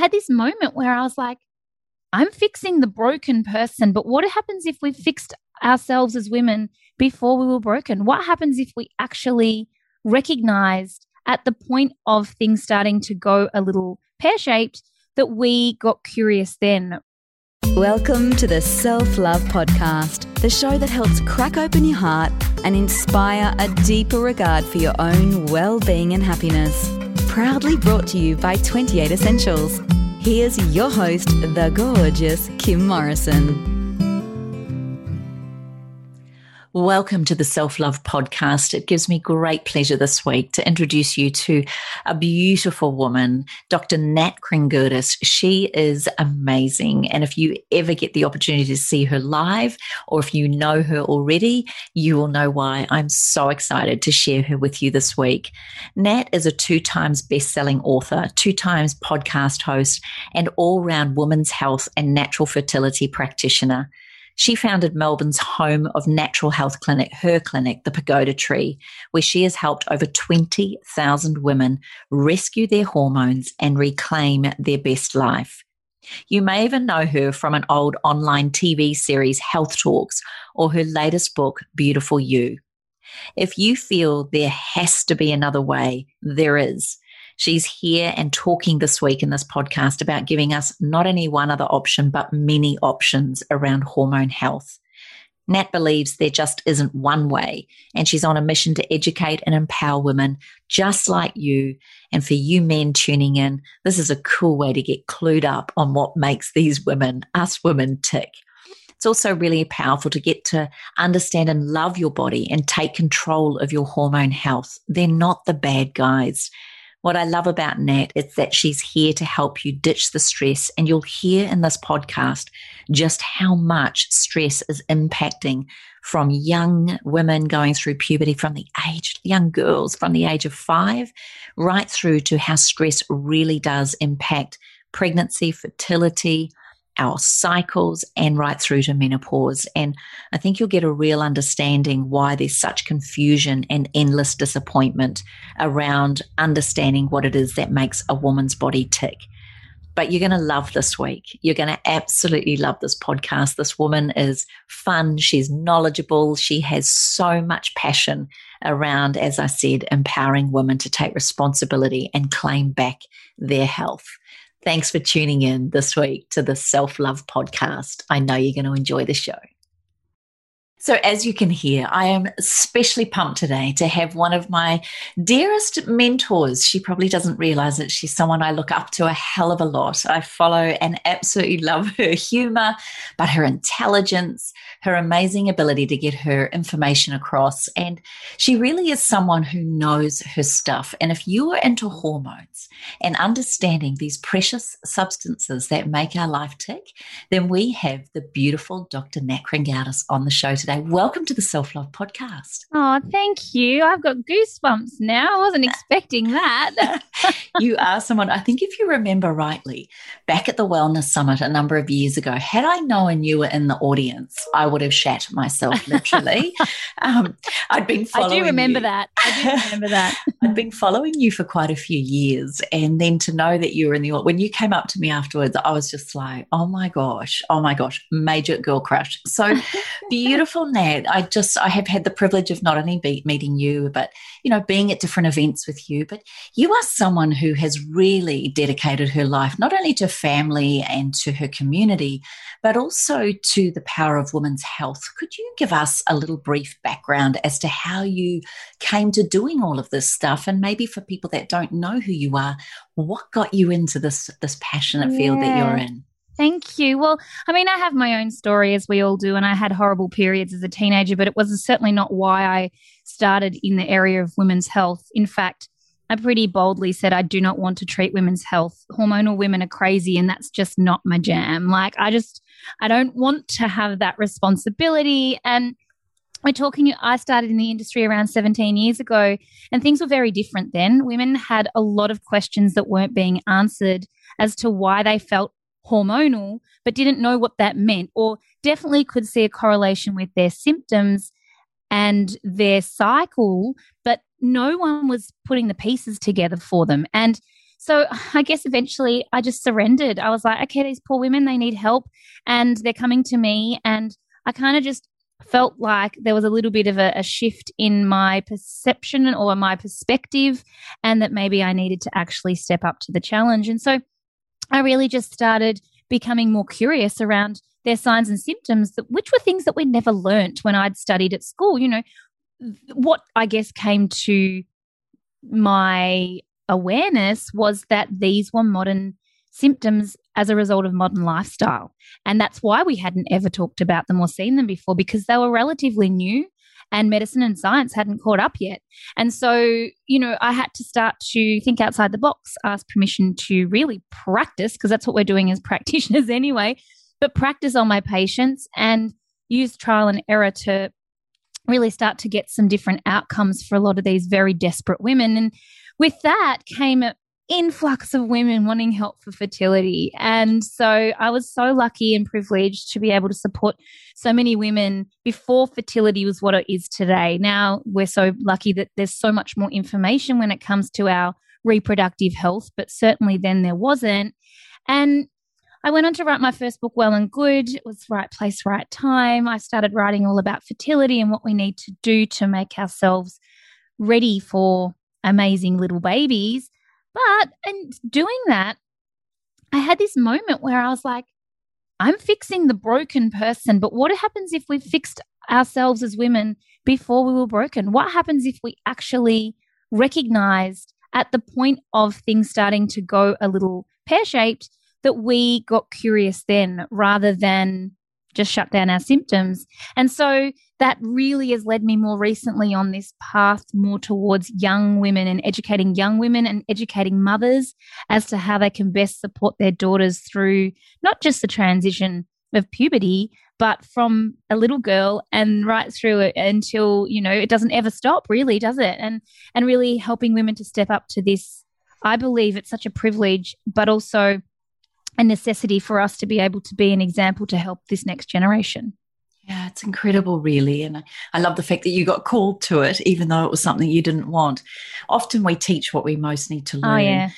had this moment where I was like, I'm fixing the broken person, but what happens if we fixed ourselves as women before we were broken? What happens if we actually recognized at the point of things starting to go a little pear shaped that we got curious then? Welcome to the Self Love Podcast, the show that helps crack open your heart and inspire a deeper regard for your own well being and happiness. Proudly brought to you by 28 Essentials. Here's your host, the gorgeous Kim Morrison. Welcome to the Self Love Podcast. It gives me great pleasure this week to introduce you to a beautiful woman, Dr. Nat Kringoudis. She is amazing. And if you ever get the opportunity to see her live, or if you know her already, you will know why I'm so excited to share her with you this week. Nat is a two times best selling author, two times podcast host, and all round women's health and natural fertility practitioner. She founded Melbourne's home of natural health clinic, her clinic, the Pagoda Tree, where she has helped over 20,000 women rescue their hormones and reclaim their best life. You may even know her from an old online TV series, Health Talks, or her latest book, Beautiful You. If you feel there has to be another way, there is. She's here and talking this week in this podcast about giving us not only one other option, but many options around hormone health. Nat believes there just isn't one way, and she's on a mission to educate and empower women just like you. And for you men tuning in, this is a cool way to get clued up on what makes these women, us women, tick. It's also really powerful to get to understand and love your body and take control of your hormone health. They're not the bad guys. What I love about Nat is that she's here to help you ditch the stress. And you'll hear in this podcast just how much stress is impacting from young women going through puberty from the age, young girls from the age of five, right through to how stress really does impact pregnancy, fertility, our cycles and right through to menopause. And I think you'll get a real understanding why there's such confusion and endless disappointment around understanding what it is that makes a woman's body tick. But you're going to love this week. You're going to absolutely love this podcast. This woman is fun. She's knowledgeable. She has so much passion around, as I said, empowering women to take responsibility and claim back their health. Thanks for tuning in this week to the Self Love Podcast. I know you're going to enjoy the show. So, as you can hear, I am especially pumped today to have one of my dearest mentors. She probably doesn't realize that she's someone I look up to a hell of a lot. I follow and absolutely love her humor, but her intelligence, her amazing ability to get her information across. And she really is someone who knows her stuff. And if you are into hormones and understanding these precious substances that make our life tick, then we have the beautiful Dr. Kringoudis on the show today today. Welcome to the Self Love Podcast. Oh, thank you. I've got goosebumps now. I wasn't expecting that. you are someone, I think, if you remember rightly, back at the Wellness Summit a number of years ago, had I known you were in the audience, I would have shat myself literally. um, I'd been following I do remember you. that. I do remember that. I'd been following you for quite a few years. And then to know that you were in the, when you came up to me afterwards, I was just like, oh my gosh, oh my gosh, major girl crush. So beautiful Nat. I just I have had the privilege of not only be, meeting you, but you know, being at different events with you. But you are someone who has really dedicated her life not only to family and to her community, but also to the power of women's health. Could you give us a little brief background as to how you came to doing all of this stuff, and maybe for people that don't know who you are, what got you into this this passionate field that you're in? Thank you. Well, I mean, I have my own story, as we all do, and I had horrible periods as a teenager, but it was certainly not why I started in the area of women's health. In fact, I pretty boldly said I do not want to treat women's health. Hormonal women are crazy, and that's just not my jam. Like, I just, I don't want to have that responsibility. And we're talking, I started in the industry around 17 years ago, and things were very different then. Women had a lot of questions that weren't being answered as to why they felt hormonal, but didn't know what that meant, or definitely could see a correlation with their symptoms and their cycle, but no one was putting the pieces together for them. And so I guess eventually I just surrendered. I was like, okay, these poor women, they need help and they're coming to me. And I kind of just felt like there was a little bit of a, a, shift in my perception or my perspective, and that maybe I needed to actually step up to the challenge. And so I really just started becoming more curious around their signs and symptoms, that, which were things that we'd never learnt when I'd studied at school. You know, what I guess came to my awareness was that these were modern symptoms as a result of modern lifestyle. And that's why we hadn't ever talked about them or seen them before because they were relatively new and medicine and science hadn't caught up yet. And so, you know, I had to start to think outside the box, ask permission to really practice, because that's what we're doing as practitioners anyway, but practice on my patients and use trial and error to really start to get some different outcomes for a lot of these very desperate women. And with that came influx of women wanting help for fertility. And so I was so lucky and privileged to be able to support so many women before fertility was what it is today. Now we're so lucky that there's so much more information when it comes to our reproductive health, but certainly then there wasn't. And I went on to write my first book, Well and Good. It was right place, right time. I started writing all about fertility and what we need to do to make ourselves ready for amazing little babies. But in doing that, I had this moment where I was like, I'm fixing the broken person, but what happens if we fixed ourselves as women before we were broken? What happens if we actually recognized at the point of things starting to go a little pear shaped that we got curious then rather than just shut down our symptoms. And so that really has led me more recently on this path more towards young women and educating young women and educating mothers as to how they can best support their daughters through not just the transition of puberty, but from a little girl and right through it until, you know, it doesn't ever stop, really, does it? And and really helping women to step up to this. I believe it's such a privilege, but also a necessity for us to be able to be an example to help this next generation. Yeah, it's incredible, really. And I love the fact that you got called to it, even though it was something you didn't want. Often we teach what we most need to oh, learn. Oh, yeah.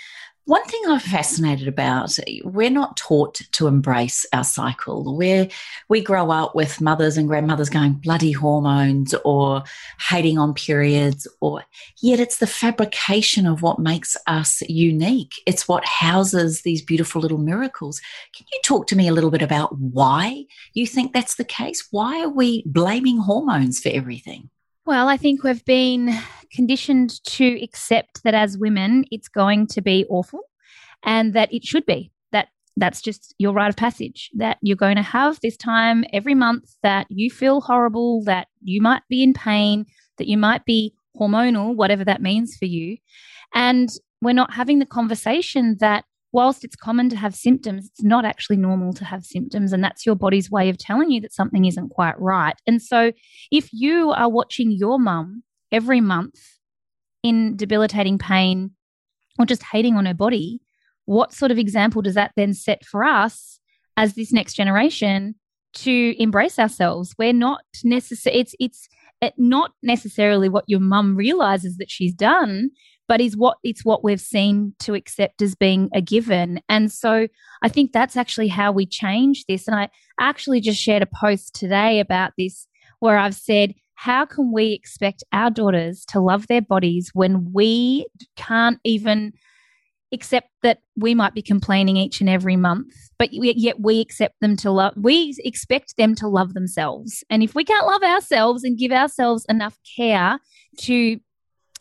One thing I'm fascinated about, we're not taught to embrace our cycle. Where we grow up with mothers and grandmothers going bloody hormones or hating on periods, or yet it's the fabrication of what makes us unique. It's what houses these beautiful little miracles. Can you talk to me a little bit about why you think that's the case? Why are we blaming hormones for everything? Well, I think we've been conditioned to accept that as women, it's going to be awful and that it should be. That that's just your rite of passage, that you're going to have this time every month that you feel horrible, that you might be in pain, that you might be hormonal, whatever that means for you. And we're not having the conversation that whilst it's common to have symptoms, it's not actually normal to have symptoms. And that's your body's way of telling you that something isn't quite right. And so if you are watching your mum every month in debilitating pain or just hating on her body, what sort of example does that then set for us as this next generation to embrace ourselves? We're not necessarily, it's, it's, it not necessarily what your mum realizes that she's done, but is what it's what we've seen to accept as being a given. And so I think that's actually how we change this. And I actually just shared a post today about this where I've said, how can we expect our daughters to love their bodies when we can't even accept that we might be complaining each and every month, but yet we accept them to love, we expect them to love themselves. And if we can't love ourselves and give ourselves enough care to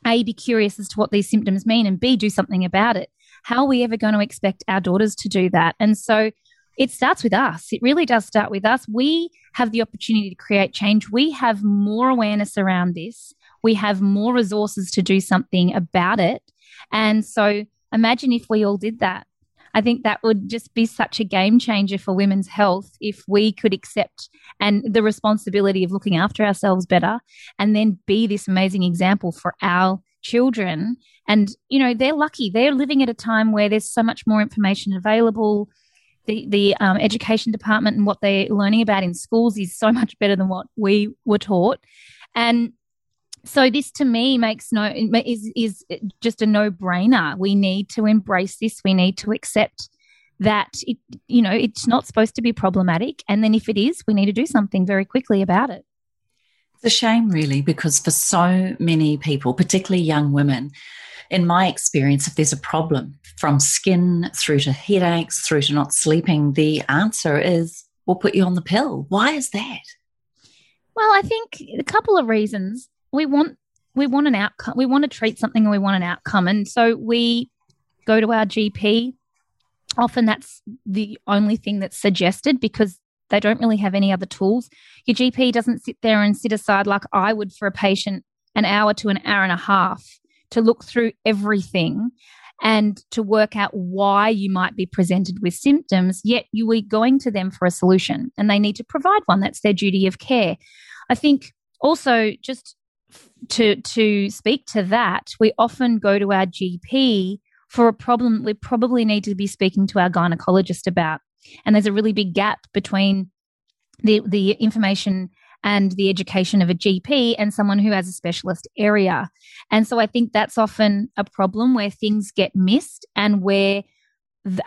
a, be curious as to what these symptoms mean, and B, do something about it. How are we ever going to expect our daughters to do that? And so it starts with us. It really does start with us. We have the opportunity to create change. We have more awareness around this. We have more resources to do something about it. And so imagine if we all did that. I think that would just be such a game changer for women's health if we could accept and the responsibility of looking after ourselves better and then be this amazing example for our children. And, you know, they're lucky. They're living at a time where there's so much more information available. The, the um, education department and what they're learning about in schools is so much better than what we were taught. And so this to me makes no is is just a no-brainer. We need to embrace this. We need to accept that it you know it's not supposed to be problematic. And then if it is we need to do something very quickly about it. It's a shame really because for so many people particularly young women in my experience if there's a problem from skin through to headaches through to not sleeping the answer is we'll put you on the pill. Why is that? Well i think a couple of reasons we want we want an outcome. We want to treat something and we want an outcome. And so we go to our GP. Often that's the only thing that's suggested because they don't really have any other tools. Your GP doesn't sit there and sit aside like I would for a patient an hour to an hour and a half to look through everything and to work out why you might be presented with symptoms, yet you are going to them for a solution and they need to provide one. That's their duty of care. I think also just to to speak to that, we often go to our GP for a problem we probably need to be speaking to our gynecologist about. And there's a really big gap between the the information and the education of a GP and someone who has a specialist area. And so I think that's often a problem where things get missed and where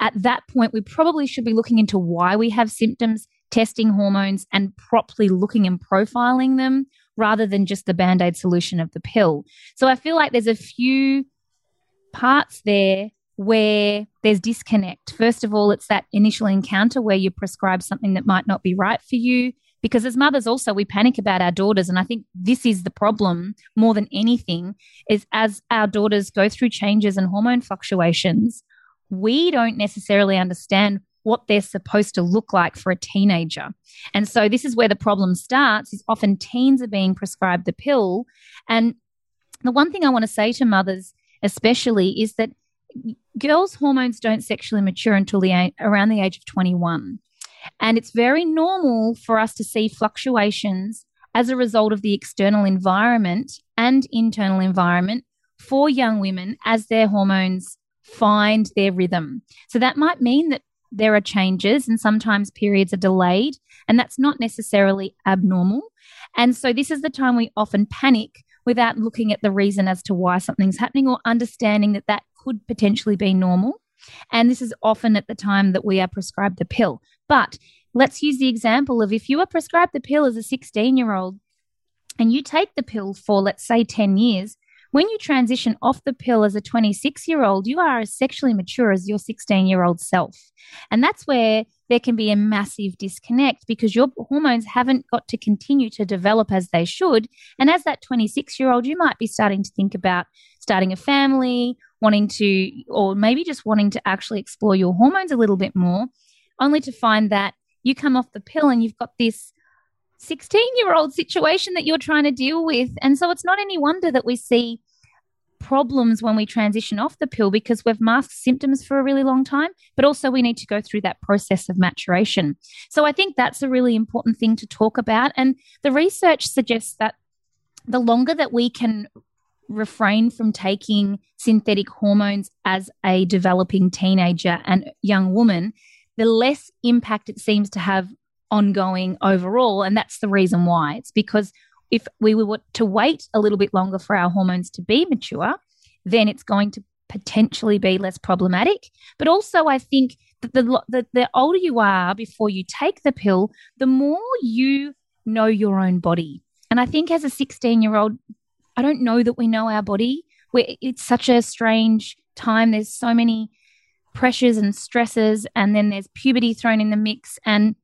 at that point we probably should be looking into why we have symptoms, testing hormones and properly looking and profiling them rather than just the band aid solution of the pill. So I feel like there's a few parts there where there's disconnect. First of all, it's that initial encounter where you prescribe something that might not be right for you. Because as mothers, also, we panic about our daughters. And I think this is the problem more than anything is as our daughters go through changes and hormone fluctuations, we don't necessarily understand what they're supposed to look like for a teenager. And so this is where the problem starts is often teens are being prescribed the pill. And the one thing I want to say to mothers especially is that girls' hormones don't sexually mature until the around the age of 21. And it's very normal for us to see fluctuations as a result of the external environment and internal environment for young women as their hormones find their rhythm. So that might mean that there are changes and sometimes periods are delayed, and that's not necessarily abnormal. And so, this is the time we often panic without looking at the reason as to why something's happening or understanding that that could potentially be normal. And this is often at the time that we are prescribed the pill. But let's use the example of if you are prescribed the pill as a 16 year old and you take the pill for, let's say, 10 years, when you transition off the pill as a 26 year old, you are as sexually mature as your 16 year old self. And that's where there can be a massive disconnect because your hormones haven't got to continue to develop as they should. And as that 26 year old, you might be starting to think about starting a family, wanting to, or maybe just wanting to actually explore your hormones a little bit more, only to find that you come off the pill and you've got this 16 year old situation that you're trying to deal with. And so it's not any wonder that we see problems when we transition off the pill because we've masked symptoms for a really long time, but also we need to go through that process of maturation. So I think that's a really important thing to talk about. And the research suggests that the longer that we can refrain from taking synthetic hormones as a developing teenager and young woman, the less impact it seems to have ongoing overall. And that's the reason why. It's because if we were to wait a little bit longer for our hormones to be mature, then it's going to potentially be less problematic. But also, I think that the, the, the older you are before you take the pill, the more you know your own body. And I think as a 16 year old, I don't know that we know our body. we it's such a strange time. There's so many pressures and stresses, and then there's puberty thrown in the mix. And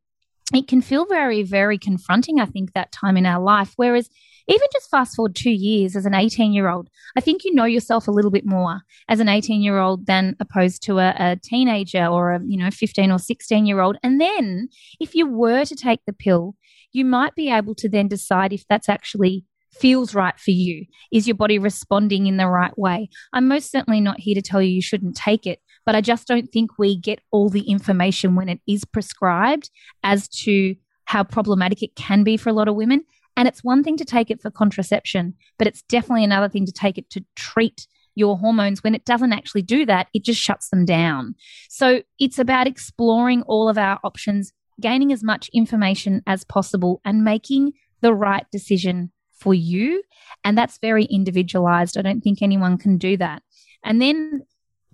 it can feel very, very confronting, I think, that time in our life. Whereas even just fast forward two years as an 18 year old, I think you know yourself a little bit more as an 18 year old than opposed to a, a, teenager or a, you know, 15 or 16 year old. And then if you were to take the pill, you might be able to then decide if that's actually feels right for you. Is your body responding in the right way? I'm most certainly not here to tell you you shouldn't take it, but I just don't think we get all the information when it is prescribed as to how problematic it can be for a lot of women. And it's one thing to take it for contraception, but it's definitely another thing to take it to treat your hormones when it doesn't actually do that, it just shuts them down. So it's about exploring all of our options, gaining as much information as possible, and making the right decision for you. And that's very individualized. I don't think anyone can do that. And then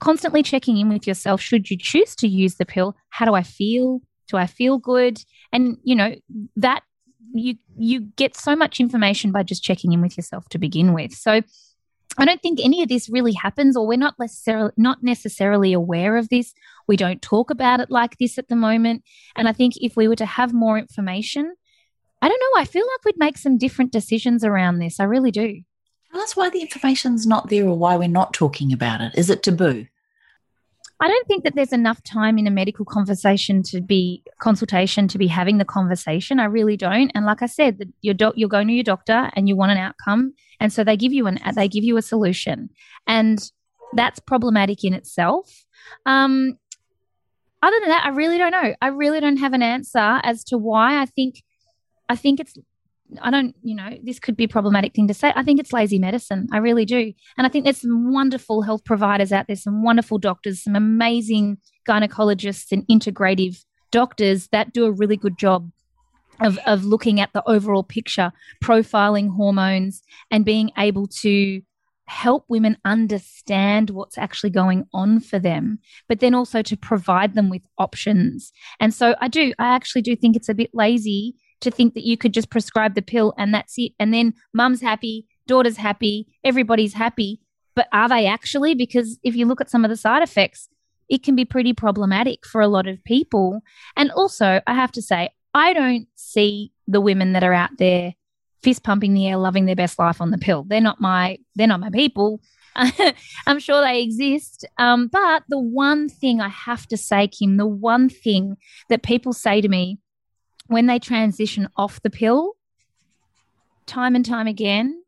constantly checking in with yourself should you choose to use the pill how do i feel do i feel good and you know that you you get so much information by just checking in with yourself to begin with so I don't think any of this really happens, or we're not necessarily not necessarily aware of this. We don't talk about it like this at the moment. And I think if we were to have more information, I don't know. I feel like we'd make some different decisions around this. I really do. Tell us why the information's not there or why we're not talking about it. Is it taboo? I don't think that there's enough time in a medical conversation to be consultation to be having the conversation. I really don't. And like I said, the, your doc, you're going to your doctor and you want an outcome, and so they give you an they give you a solution, and that's problematic in itself. Um, other than that, I really don't know. I really don't have an answer as to why. I think I think it's I don't, you know, this could be a problematic thing to say. I think it's lazy medicine. I really do. And I think there's some wonderful health providers out there, some wonderful doctors, some amazing gynecologists and integrative doctors that do a really good job of, of looking at the overall picture, profiling hormones, and being able to help women understand what's actually going on for them, but then also to provide them with options. And so I do, I actually do think it's a bit lazy to think that you could just prescribe the pill and that's it. And then mum's happy, daughter's happy, everybody's happy. But are they actually? Because if you look at some of the side effects, it can be pretty problematic for a lot of people. And also, I have to say, I don't see the women that are out there fist pumping the air, loving their best life on the pill. They're not my, they're not my people. I'm sure they exist. Um, but the one thing I have to say, Kim, the one thing that people say to me when they transition off the pill, time and time again,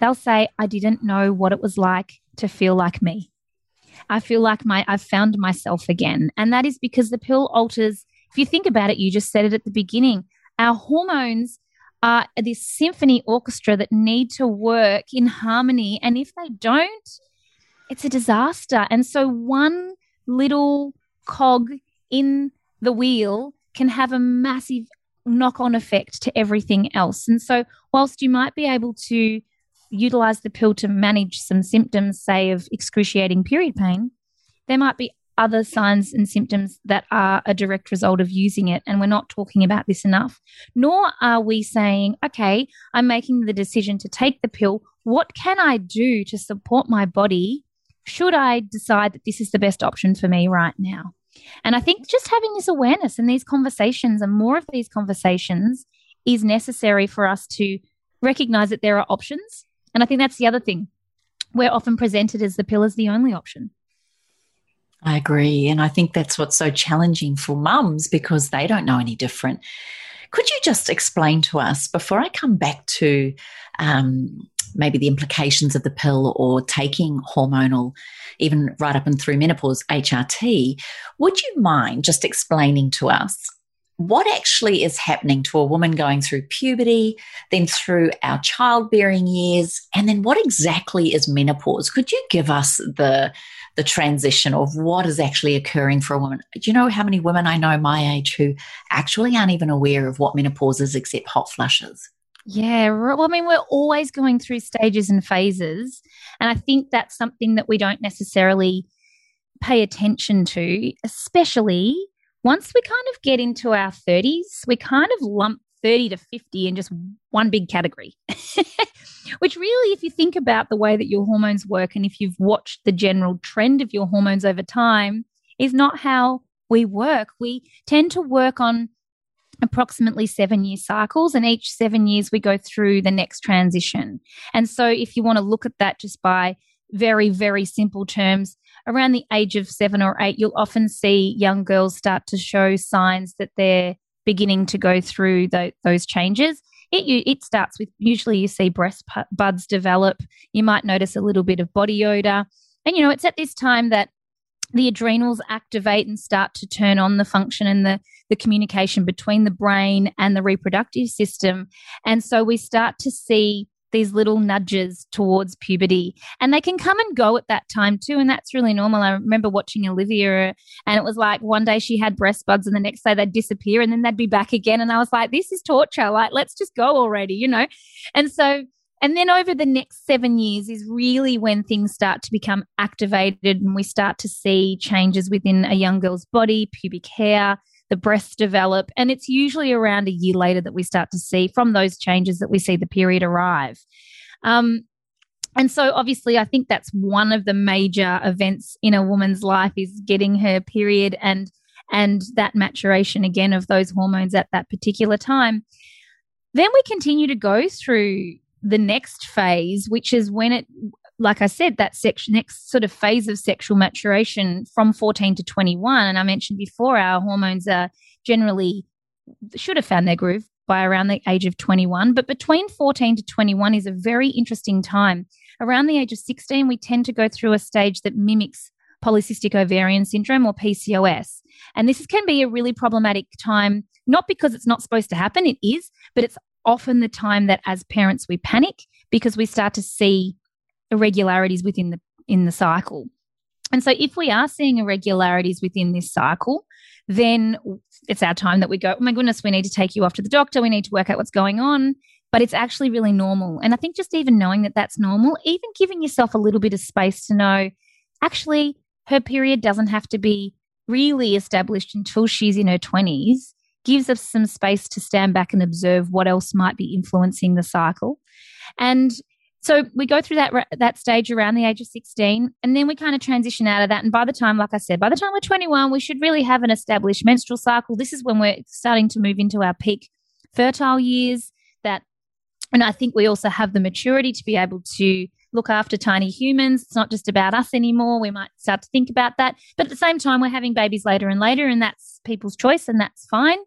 they'll say, I didn't know what it was like to feel like me. I feel like my I've found myself again. And that is because the pill alters, if you think about it, you just said it at the beginning. Our hormones are this symphony orchestra that need to work in harmony. And if they don't, it's a disaster. And so one little cog in the wheel can have a massive knock on effect to everything else. And so, whilst you might be able to utilize the pill to manage some symptoms, say, of excruciating period pain, there might be other signs and symptoms that are a direct result of using it. And we're not talking about this enough. Nor are we saying, okay, I'm making the decision to take the pill. What can I do to support my body? Should I decide that this is the best option for me right now? And I think just having this awareness and these conversations and more of these conversations is necessary for us to recognize that there are options. And I think that's the other thing. We're often presented as the pill as the only option. I agree. And I think that's what's so challenging for mums because they don't know any different. Could you just explain to us, before I come back to um, maybe the implications of the pill or taking hormonal, even right up and through menopause, HRT, would you mind just explaining to us what actually is happening to a woman going through puberty, then through our childbearing years, and then what exactly is menopause? Could you give us the the transition of what is actually occurring for a woman? Do you know how many women I know my age who actually aren't even aware of what menopause is except hot flushes? Yeah, well, I mean, we're always going through stages and phases. And I think that's something that we don't necessarily pay attention to, especially once we kind of get into our 30s, we kind of lump 30 to 50 in just one big category. Which really, if you think about the way that your hormones work and if you've watched the general trend of your hormones over time, is not how we work. We tend to work on approximately seven year cycles, and each seven years we go through the next transition. And so, if you want to look at that just by very, very simple terms, around the age of seven or eight, you'll often see young girls start to show signs that they're beginning to go through the, those changes. It, it starts with usually you see breast buds develop. You might notice a little bit of body odor. And, you know, it's at this time that the adrenals activate and start to turn on the function and the, the communication between the brain and the reproductive system. And so we start to see these little nudges towards puberty. And they can come and go at that time too and that's really normal. I remember watching olivia and it was like one day she had breast buds and the next day they'd disappear and then they'd be back again. And i was like this is torture. Like let's just go already you know? And so And then over the next seven years is really when things start to become activated and we start to see changes within a young girl's body, pubic hair, the breasts develop. And it's usually around a year later that we start to see from those changes that we see the period arrive. Um, and so obviously I think that's one of the major events in a woman's life is getting her period and and that maturation again of those hormones at that particular time. Then we continue to go through the next phase, which is when it, like I said, that sex, next sort of phase of sexual maturation from 14 to 21. And I mentioned before, our hormones are generally should have found their groove by around the age of 21. But between 14 to 21 is a very interesting time. Around the age of 16, we tend to go through a stage that mimics polycystic ovarian syndrome or PCOS. And this can be a really problematic time, not because it's not supposed to happen, it is, but it's often the time that as parents we panic because we start to see irregularities within the in the cycle. And so if we are seeing irregularities within this cycle, then it's our time that we go, oh my goodness, we need to take you off to the doctor. We need to work out what's going on. But it's actually really normal. And I think just even knowing that that's normal, even giving yourself a little bit of space to know, actually, her period doesn't have to be really established until she's in her 20s gives us some space to stand back and observe what else might be influencing the cycle. And so we go through that that stage around the age of 16 and then we kind of transition out of that and by the time like I said by the time we're 21 we should really have an established menstrual cycle. This is when we're starting to move into our peak fertile years that and I think we also have the maturity to be able to look after tiny humans. It's not just about us anymore. We might start to think about that. But at the same time, we're having babies later and later, and that's people's choice, and that's fine.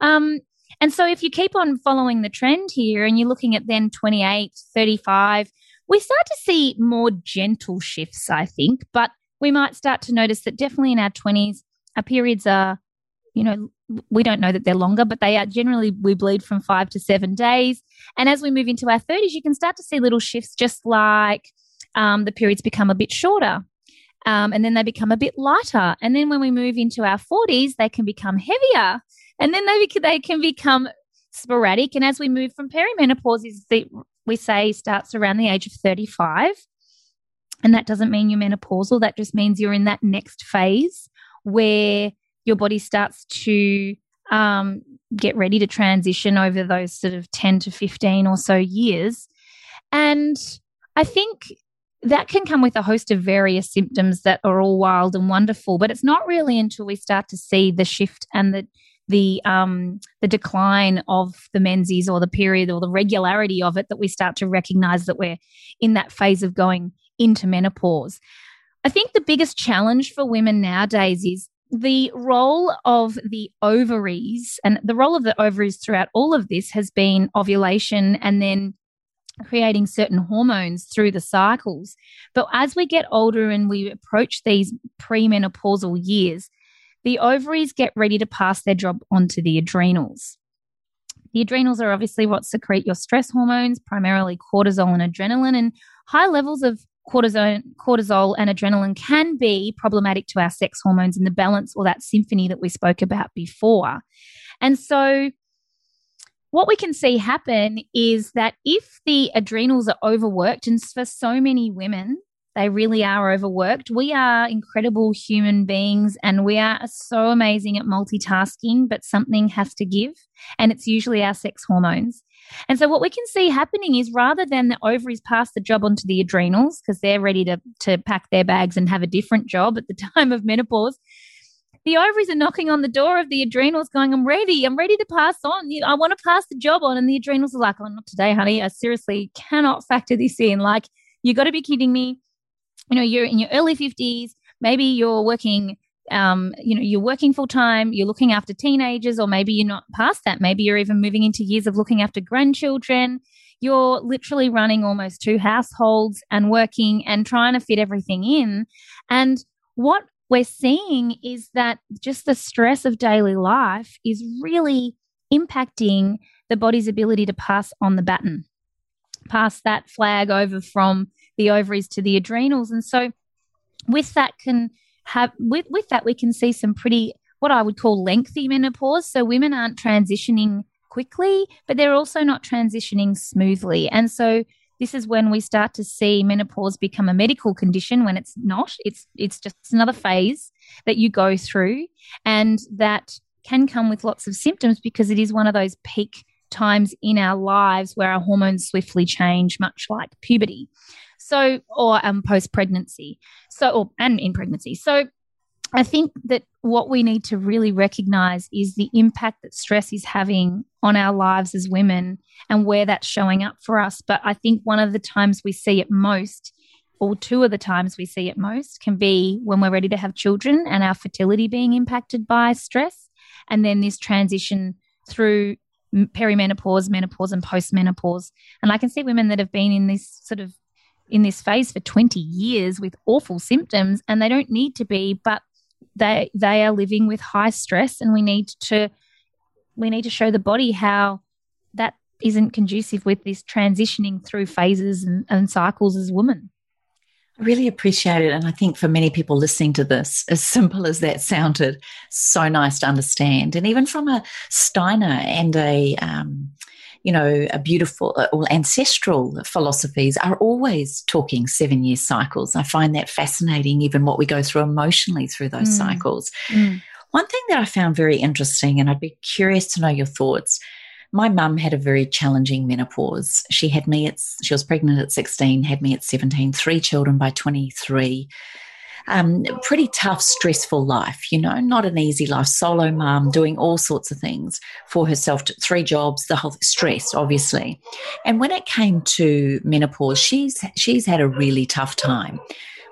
Um, and so if you keep on following the trend here and you're looking at then 28, 35, we start to see more gentle shifts, I think, but we might start to notice that definitely in our 20s, our periods are, you know, we don't know that they're longer, but they are generally, we bleed from five to seven days. And as we move into our 30s, you can start to see little shifts, just like um, the periods become a bit shorter. Um, and then they become a bit lighter. And then when we move into our 40s, they can become heavier and then they they can become sporadic. And as we move from perimenopause, is the, we say starts around the age of 35. And that doesn't mean you're menopausal. That just means you're in that next phase where your body starts to um, get ready to transition over those sort of 10 to 15 or so years. And I think that can come with a host of various symptoms that are all wild and wonderful, but it's not really until we start to see the shift and the the um, the decline of the menses or the period or the regularity of it that we start to recognize that we're in that phase of going into menopause. I think the biggest challenge for women nowadays is the role of the ovaries and the role of the ovaries throughout all of this has been ovulation and then creating certain hormones through the cycles. But as we get older and we approach these premenopausal years, the ovaries get ready to pass their job onto the adrenals. The adrenals are obviously what secrete your stress hormones, primarily cortisol and adrenaline, and high levels of cortisol, cortisol and adrenaline can be problematic to our sex hormones and the balance or that symphony that we spoke about before. And so, what we can see happen is that if the adrenals are overworked, and for so many women, they really are overworked. We are incredible human beings and we are so amazing at multitasking, but something has to give. And it's usually our sex hormones. And so what we can see happening is rather than the ovaries pass the job onto the adrenals because they're ready to, to pack their bags and have a different job at the time of menopause, the ovaries are knocking on the door of the adrenals going, I'm ready. I'm ready to pass on. I want to pass the job on. And the adrenals are like, oh, not today, honey. I seriously cannot factor this in. Like, you got to be kidding me you know you're in your early 50s maybe you're working um, you know you're working full time you're looking after teenagers or maybe you're not past that. Maybe you're even moving into years of looking after grandchildren. You're literally running almost two households and working and trying to fit everything in. And what we're seeing is that just the stress of daily life is really impacting the body's ability to pass on the baton pass that flag over from the ovaries to the adrenals. And so with that can have with, with that we can see some pretty what I would call lengthy menopause. So women aren't transitioning quickly, but they're also not transitioning smoothly. And so this is when we start to see menopause become a medical condition when it's not. It's it's just another phase that you go through and that can come with lots of symptoms because it is one of those peak times in our lives where our hormones swiftly change, much like puberty. So, or um, post pregnancy. So, or, and in pregnancy. So, I think that what we need to really recognize is the impact that stress is having on our lives as women and where that's showing up for us. But I think one of the times we see it most, or two of the times we see it most, can be when we're ready to have children and our fertility being impacted by stress. And then this transition through perimenopause, menopause, and postmenopause. And I can see women that have been in this sort of in this phase for 20 years with awful symptoms and they don't need to be, but they they are living with high stress and we need to we need to show the body how that isn't conducive with this transitioning through phases and, and cycles as women. I really appreciate it. And I think for many people listening to this, as simple as that sounded, so nice to understand. And even from a Steiner and a, um, you know, a beautiful uh, or ancestral philosophies are always talking seven year cycles. I find that fascinating, even what we go through emotionally through those mm. cycles. Mm. One thing that I found very interesting, and I'd be curious to know your thoughts. My mum had a very challenging menopause. She had me at, she was pregnant at 16, had me at 17, three children by 23 um, pretty tough, stressful life, you know, not an easy life. Solo mom, doing all sorts of things for herself, three jobs, the whole stress, obviously. And when it came to menopause, she's she's had a really tough time.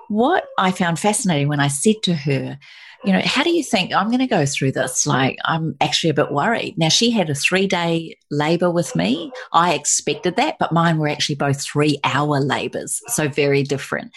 What I found fascinating when I said to her, you know, how do you think I'm going to go through this? Like, I'm actually a bit worried. Now, she had a three day labor with me. I expected that, but mine were actually both three hour labors. So very different.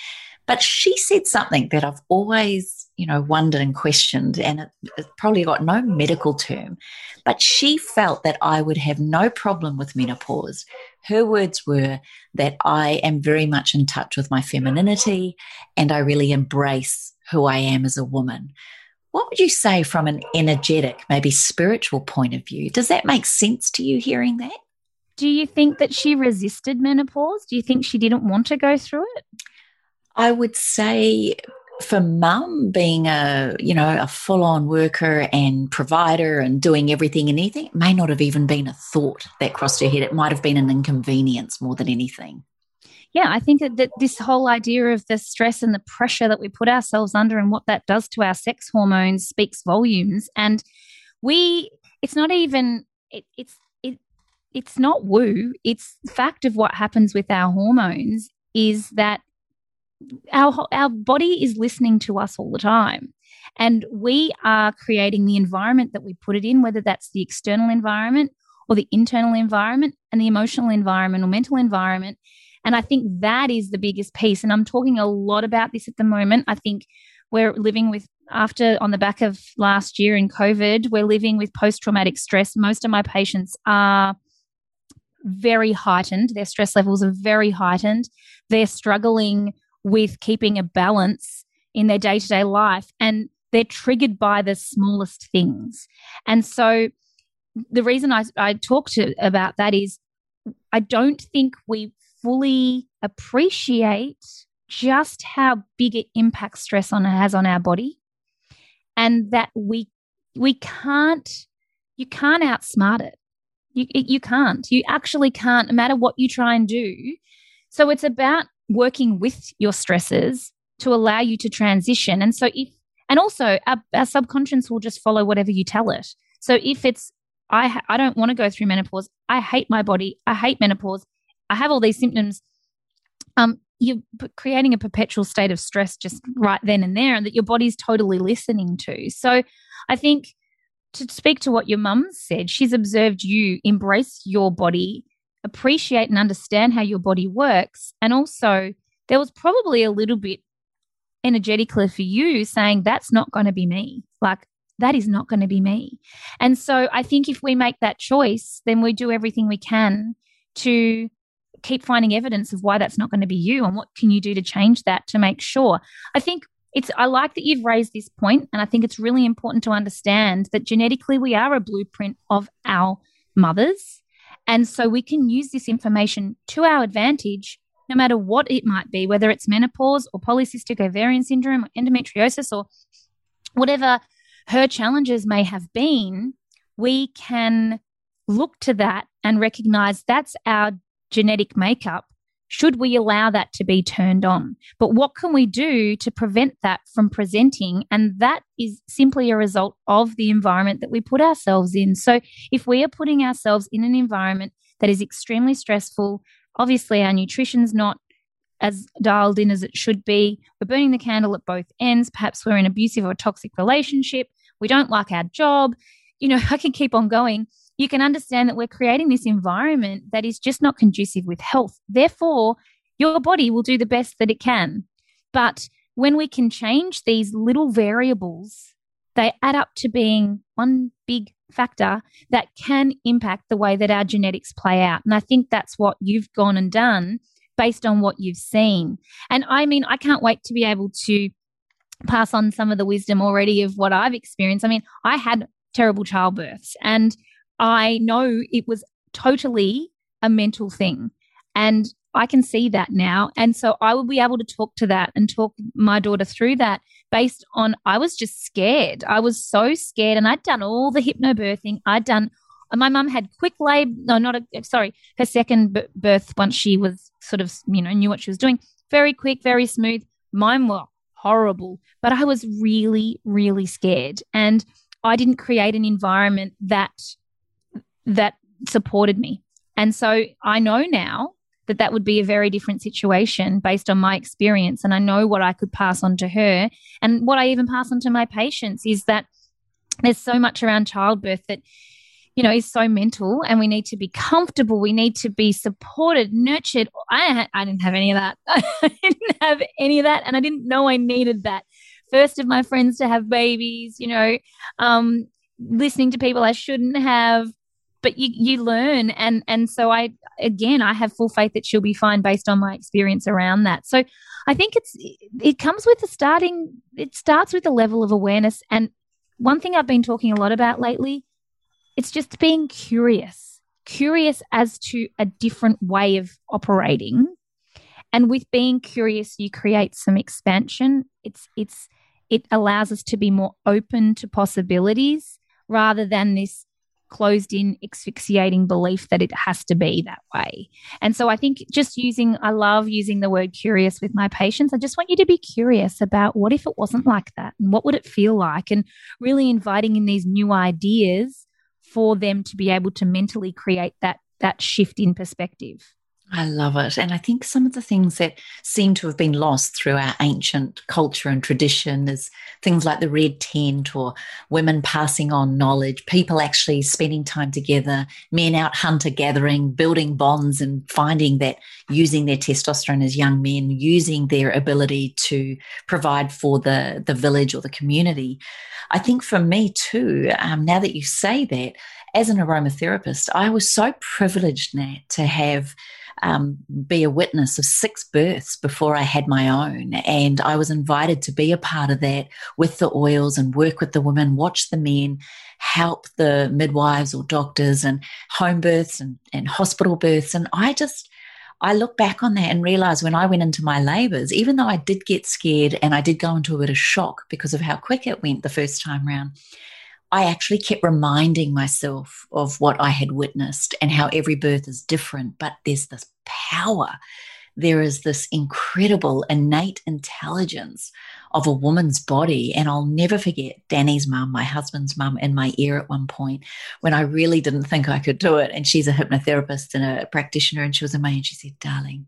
But she said something that I've always, you know, wondered and questioned, and it, it probably got no medical term. But she felt that I would have no problem with menopause. Her words were that I am very much in touch with my femininity and I really embrace who I am as a woman. What would you say from an energetic, maybe spiritual point of view? Does that make sense to you hearing that? Do you think that she resisted menopause? Do you think she didn't want to go through it? I would say for mum being a you know a full-on worker and provider and doing everything and anything may not have even been a thought that crossed her head. It might have been an inconvenience more than anything. Yeah i think that this whole idea of the stress and the pressure that we put ourselves under and what that does to our sex hormones speaks volumes. And we it's not even it, it's it, it's not woo. It's fact of what happens with our hormones is that our our body is listening to us all the time. And we are creating the environment that we put it in whether that's the external environment or the internal environment and the emotional environment or mental environment. And i think that is the biggest piece. And i'm talking a lot about this at the moment. I think we're living with after on the back of last year in covid we're living with post traumatic stress. Most of my patients are very heightened. Their stress levels are very heightened. They're struggling with keeping a balance in their day to day life. And they're triggered by the smallest things. And so the reason I, I talk to about that is I don't think we fully appreciate just how big it impacts stress on has on our body and that we we can't you can't outsmart it you you can't you actually can't no matter what you try and do so it's about working with your stresses to allow you to transition. And so if, and also our, our subconscious will just follow whatever you tell it. So if it's, I, ha- I don't want to go through menopause. I hate my body. I hate menopause. I have all these symptoms. Um, you're creating a perpetual state of stress just right then and there, and that your body's totally listening to. So, I think to speak to what your mum said, she's observed you embrace your body appreciate and understand how your body works. And also, there was probably a little bit energetically for you saying, that's not going to be me. Like, that is not going to be me. And so I think if we make that choice, then we do everything we can to keep finding evidence of why that's not going to be you and what can you do to change that to make sure. I think it's I like that you've raised this point and I think it's really important to understand that genetically we are a blueprint of our mothers and so we can use this information to our advantage no matter what it might be, whether it's menopause or polycystic ovarian syndrome or endometriosis or whatever her challenges may have been, we can look to that and recognize that's our genetic makeup. Should we allow that to be turned on? But what can we do to prevent that from presenting? And that is simply a result of the environment that we put ourselves in. So if we are putting ourselves in an environment that is extremely stressful, obviously our nutrition's not as dialed in as it should be. We're burning the candle at both ends. Perhaps we're in an abusive or toxic relationship. We don't like our job. You know, I can keep on going. You can understand that we're creating this environment that is just not conducive with health. Therefore, your body will do the best that it can. But when we can change these little variables, they add up to being one big factor that can impact the way that our genetics play out. And I think that's what you've gone and done based on what you've seen. And I mean, I can't wait to be able to pass on some of the wisdom already of what I've experienced. I mean, I had terrible childbirths and I know it was totally a mental thing. And I can see that now. And so I will be able to talk to that and talk my daughter through that based on I was just scared. I was so scared. And I'd done all the hypnobirthing. I'd done, my mum had quick labor, no, not a, sorry, her second birth once she was sort of, you know, knew what she was doing. Very quick, very smooth. Mine were horrible, but I was really, really scared. And I didn't create an environment that, that supported me. And so I know now that that would be a very different situation based on my experience. And I know what I could pass on to her. And what I even pass on to my patients is that there's so much around childbirth that, you know, is so mental and we need to be comfortable. We need to be supported, nurtured. I, I didn't have any of that. I didn't have any of that. And I didn't know I needed that. First of my friends to have babies, you know, um, listening to people I shouldn't have, but you you learn. And and so i again i have full faith that she'll be fine based on my experience around that. So i think it's it comes with the starting it starts with a level of awareness. And one thing i've been talking a lot about lately it's just being curious curious as to a different way of operating. And with being curious you create some expansion. It's it's it allows us to be more open to possibilities rather than this closed in asphyxiating belief that it has to be that way. And so I think just using, I love using the word curious with my patients. I just want you to be curious about what if it wasn't like that and what would it feel like and really inviting in these new ideas for them to be able to mentally create that that shift in perspective. I love it. And I think some of the things that seem to have been lost through our ancient culture and tradition is things like the red tent or women passing on knowledge, people actually spending time together, men out hunter gathering, building bonds and finding that using their testosterone as young men, using their ability to provide for the, the village or the community. I think for me too, um, now that you say that, as an aromatherapist, I was so privileged, Nat, to have um, be a witness of six births before I had my own. And I was invited to be a part of that with the oils and work with the women, watch the men, help the midwives or doctors and home births and, and hospital births. And I just, I look back on that and realize when I went into my labors, even though I did get scared and I did go into a bit of shock because of how quick it went the first time round, I actually kept reminding myself of what I had witnessed and how every birth is different, but there's this power. There is this incredible innate intelligence of a woman's body. And I'll never forget Danny's mum, my husband's mum, in my ear at one point when I really didn't think I could do it. And she's a hypnotherapist and a practitioner. And she was in my ear and she said, Darling,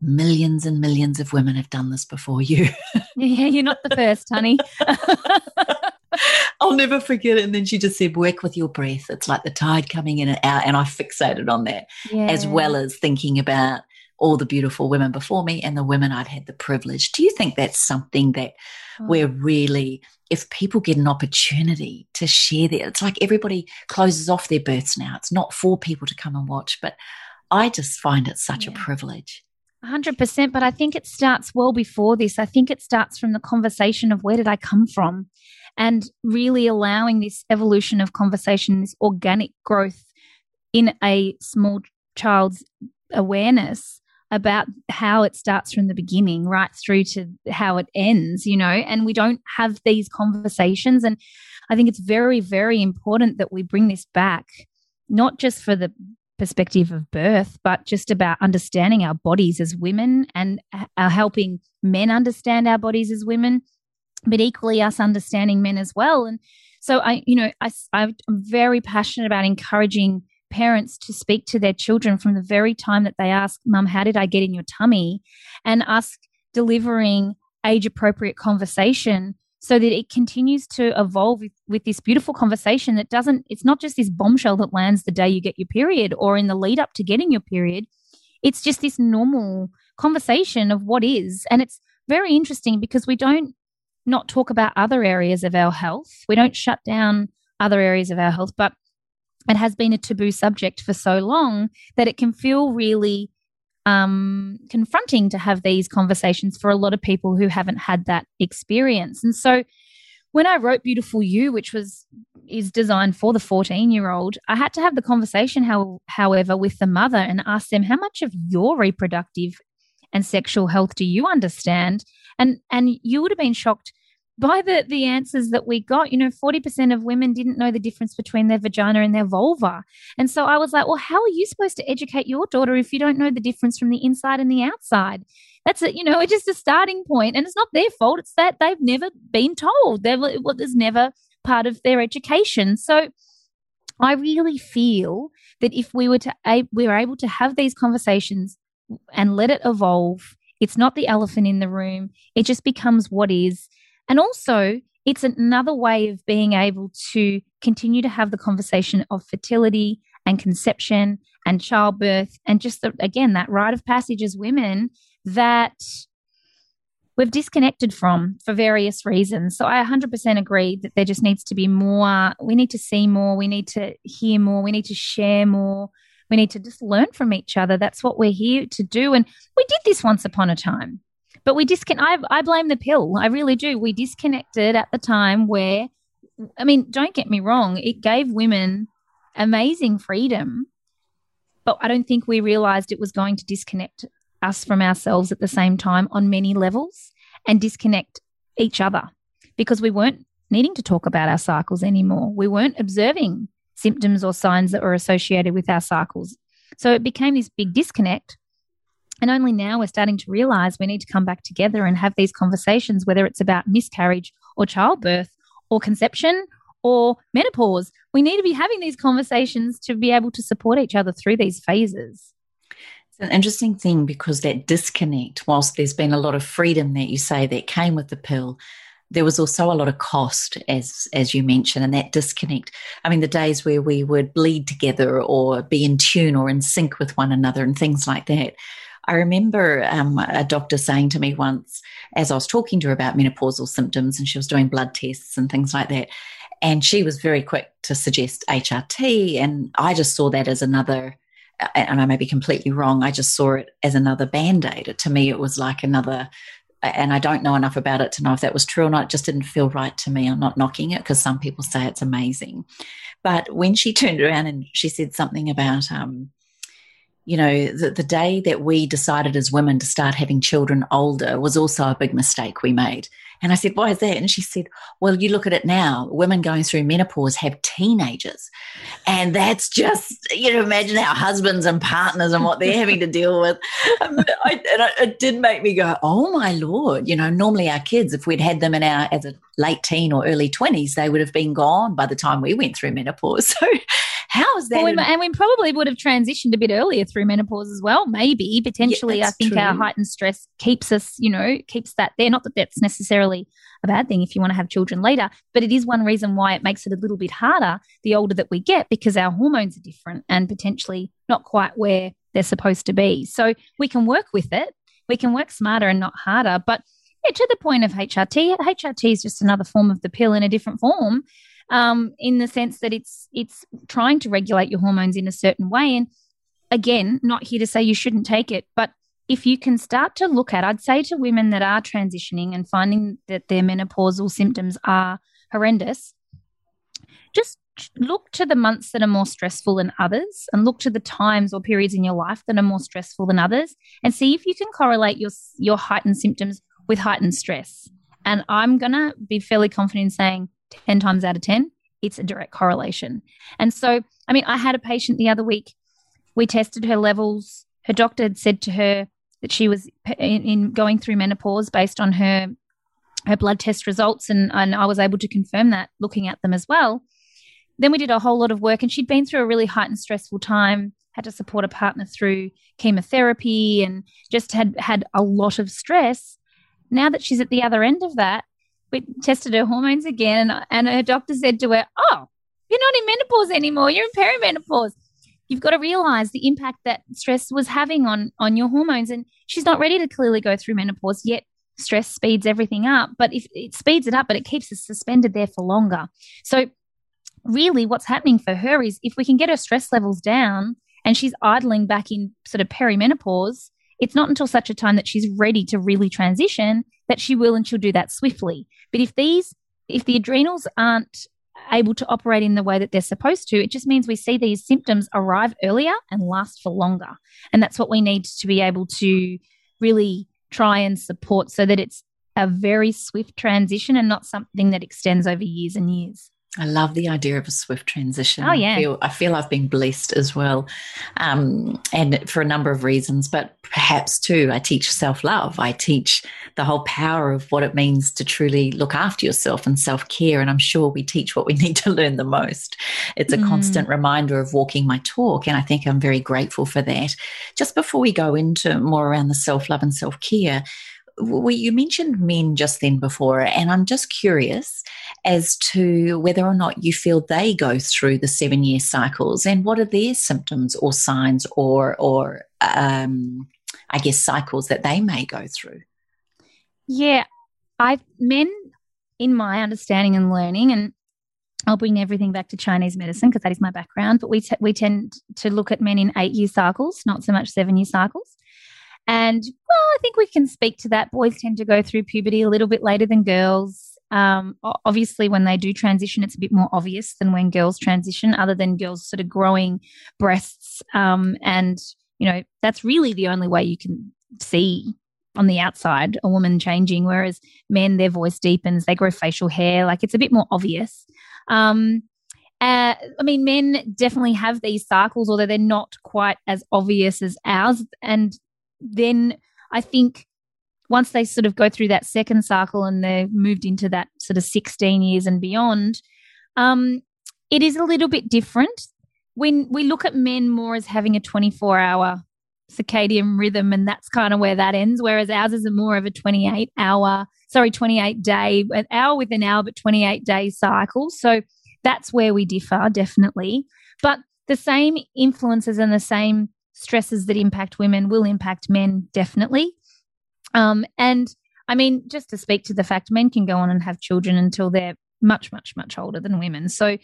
millions and millions of women have done this before you. yeah, you're not the first, honey. I'll never forget it. And then she just said, work with your breath. It's like the tide coming in and out. And I fixated on that, yeah. as well as thinking about all the beautiful women before me and the women I'd had the privilege. Do you think that's something that oh. we're really, if people get an opportunity to share that, it's like everybody closes off their births now. It's not for people to come and watch, but I just find it such yeah. a privilege. 100%. But I think it starts well before this. I think it starts from the conversation of where did I come from? And really allowing this evolution of conversation, this organic growth in a small child's awareness about how it starts from the beginning right through to how it ends, you know, and we don't have these conversations. And I think it's very, very important that we bring this back, not just for the perspective of birth, but just about understanding our bodies as women and uh, helping men understand our bodies as women, but equally us understanding men as well. And so I, you know, I, I'm very passionate about encouraging parents to speak to their children from the very time that they ask, Mum, how did I get in your tummy? And us delivering age appropriate conversation so that it continues to evolve with, with, this beautiful conversation that doesn't, it's not just this bombshell that lands the day you get your period or in the lead up to getting your period. It's just this normal conversation of what is. And it's very interesting because we don't not talk about other areas of our health. We don't shut down other areas of our health, but it has been a taboo subject for so long that it can feel really um, confronting to have these conversations for a lot of people who haven't had that experience. And so when I wrote Beautiful You, which was is designed for the 14 year old, I had to have the conversation, how, however, with the mother and ask them how much of your reproductive and sexual health do you understand? And and you would have been shocked by the the answers that we got, you know, 40% of women didn't know the difference between their vagina and their vulva. And so I was like, well, how are you supposed to educate your daughter if you don't know the difference from the inside and the outside? That's it, you know, it's just a starting point, and it's not their fault. It's that they've never been told. They've it was never part of their education. So I really feel that if we were to we were able to have these conversations and let it evolve, it's not the elephant in the room. It just becomes what is and also, it's another way of being able to continue to have the conversation of fertility and conception and childbirth and just the, again that rite of passage as women that we've disconnected from for various reasons. So I 100% agree that there just needs to be more. We need to see more. We need to hear more. We need to share more. We need to just learn from each other. That's what we're here to do. And we did this once upon a time. But we disconnect. I, I blame the pill. I really do. We disconnected at the time where, I mean, don't get me wrong, it gave women amazing freedom, but I don't think we realized it was going to disconnect us from ourselves at the same time on many levels and disconnect each other because we weren't needing to talk about our cycles anymore. We weren't observing symptoms or signs that were associated with our cycles. So it became this big disconnect and only now we're starting to realize we need to come back together and have these conversations, whether it's about miscarriage or childbirth or conception or menopause. We need to be having these conversations to be able to support each other through these phases. It's an interesting thing because that disconnect, whilst there's been a lot of freedom that you say that came with the pill, there was also a lot of cost as as you mentioned and that disconnect i mean the days where we would bleed together or be in tune or in sync with one another and things like that I remember um, a doctor saying to me once, as I was talking to her about menopausal symptoms, and she was doing blood tests and things like that, and she was very quick to suggest HRT, and I just saw that as another. And I may be completely wrong. I just saw it as another band aid. To me, it was like another and I don't know enough about it to know if that was true or not. It just didn't feel right to me. I'm not knocking it because some people say it's amazing. But when she turned around and she said something about um, you know, the, the day that we decided as women to start having children older was also a big mistake we made. And I said, why is that? And she said, well, you look at it now, women going through menopause have teenagers. And that's just, you know, imagine our husbands and partners and what they're having to deal with. Um, I, and it did make me go, oh my Lord, you know, normally our kids, if we'd had them in our, as a late teen or early 20s, they would have been gone by the time we went through menopause. So how is that? Well, we, and we probably would have transitioned a bit earlier through menopause as well. Maybe potentially, yeah, I think true. our heightened stress keeps us, you know, keeps that there. Not that that's necessarily a bad thing if you want to have children later, but it is one reason why it makes it a little bit harder the older that we get because our hormones are different and potentially not quite where they're supposed to be. So we can work with it. We can work smarter and not harder. But yeah, to the point of HRT, HRT is just another form of the pill in a different form um, in the sense that it's it's trying to regulate your hormones in a certain way. And again, not here to say you shouldn't take it, but if you can start to look at, I'd say to women that are transitioning and finding that their menopausal symptoms are horrendous, just look to the months that are more stressful than others and look to the times or periods in your life that are more stressful than others and see if you can correlate your your heightened symptoms with heightened stress and i'm going to be fairly confident in saying 10 times out of 10 it's a direct correlation and so i mean i had a patient the other week we tested her levels her doctor had said to her that she was in, in going through menopause based on her her blood test results and, and I was able to confirm that looking at them as well. Then we did a whole lot of work and she'd been through a really heightened stressful time, had to support a partner through chemotherapy and just had had a lot of stress. Now that she's at the other end of that, we tested her hormones again and, and her doctor said to her, "Oh, you're not in menopause anymore. You're in perimenopause." You've got to realize the impact that stress was having on on your hormones and she's not ready to clearly go through menopause yet stress speeds everything up, but if it speeds it up, but it keeps us suspended there for longer. So, really, what's happening for her is if we can get her stress levels down and she's idling back in sort of perimenopause, it's not until such a time that she's ready to really transition that she will and she'll do that swiftly. But if these, if the adrenals aren't able to operate in the way that they're supposed to, it just means we see these symptoms arrive earlier and last for longer. And that's what we need to be able to really try and support so that it's a very swift transition and not something that extends over years and years. I love the idea of a swift transition. Oh yeah, I feel, I feel I've been blessed as well, um, and for a number of reasons. But perhaps too, I teach self love. I teach the whole power of what it means to truly look after yourself and self care. And I'm sure we teach what we need to learn the most. It's a mm. constant reminder of walking my talk, and I think I'm very grateful for that. Just before we go into more around the self love and self care, you mentioned men just then before, and I'm just curious as to whether or not you feel they go through the seven year cycles and what are their symptoms or signs or, or um, I guess, cycles that they may go through. Yeah, I men, in my understanding and learning, and I'll bring everything back to Chinese medicine because that is my background. But we t- we tend to look at men in eight year cycles, not so much seven year cycles. And well, I think we can speak to that. Boys tend to go through puberty a little bit later than girls. Um, obviously, when they do transition, it's a bit more obvious than when girls transition, other than girls sort of growing breasts. Um, and, you know, that's really the only way you can see on the outside a woman changing, whereas men, their voice deepens, they grow facial hair. Like it's a bit more obvious. Um, uh, I mean, men definitely have these cycles, although they're not quite as obvious as ours. And then I think once they sort of go through that second cycle and they're moved into that sort of 16 years and beyond, um, it is a little bit different. When we look at men more as having a 24 hour circadian rhythm, and that's kind of where that ends, whereas ours is more of a 28 hour, sorry, 28 day, an hour with an hour, but 28 day cycle. So that's where we differ, definitely. But the same influences and the same stresses that impact women will impact men, definitely. Um, and I mean, just to speak to the fact men can go on and have children until they're much, much, much older than women. So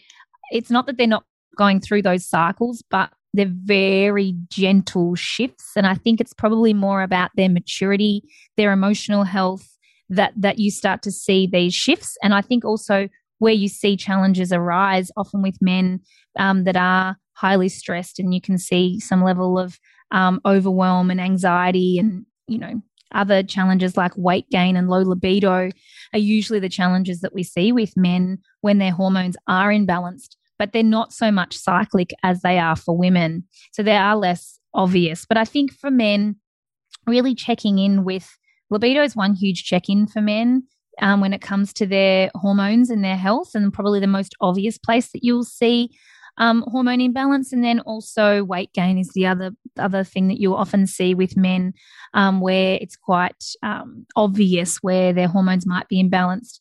it's not that they're not going through those cycles, but they're very gentle shifts. And I think it's probably more about their maturity, their emotional health that that you start to see these shifts. And I think also where you see challenges arise, often with men um, that are highly stressed, and you can see some level of um, overwhelm and anxiety, and you know other challenges like weight gain and low libido are usually the challenges that we see with men when their hormones are imbalanced, but they're not so much cyclic as they are for women. So they are less obvious. But I think for men, really checking in with libido is one huge check in for men. Um, when it comes to their hormones and their health, and probably the most obvious place that you'll see um, hormone imbalance, and then also weight gain is the other other thing that you'll often see with men, um, where it's quite um, obvious where their hormones might be imbalanced.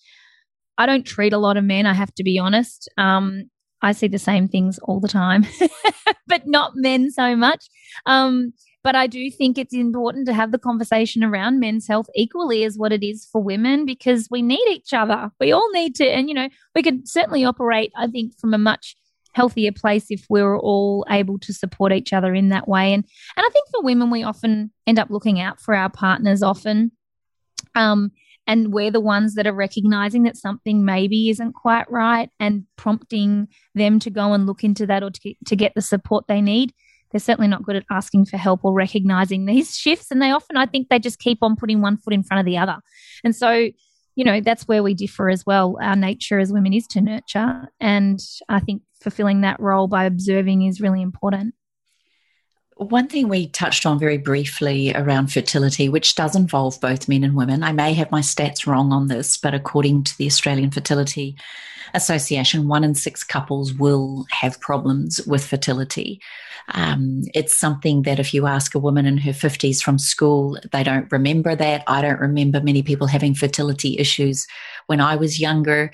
I don't treat a lot of men. I have to be honest. Um, I see the same things all the time, but not men so much. Um, but I do think it's important to have the conversation around men's health equally as what it is for women because we need each other. We all need to, and you know, we could certainly operate, I think, from a much healthier place if we're all able to support each other in that way. And and I think for women, we often end up looking out for our partners often. Um, and we're the ones that are recognizing that something maybe isn't quite right and prompting them to go and look into that or to to get the support they need they're certainly not good at asking for help or recognizing these shifts and they often i think they just keep on putting one foot in front of the other and so you know that's where we differ as well. Our nature as women is to nurture and i think fulfilling that role by observing is really important one thing we touched on very briefly around fertility, which does involve both men and women, I may have my stats wrong on this, but according to the Australian Fertility Association, one in six couples will have problems with fertility. Um, it's something that if you ask a woman in her 50s from school, they don't remember that. I don't remember many people having fertility issues when I was younger.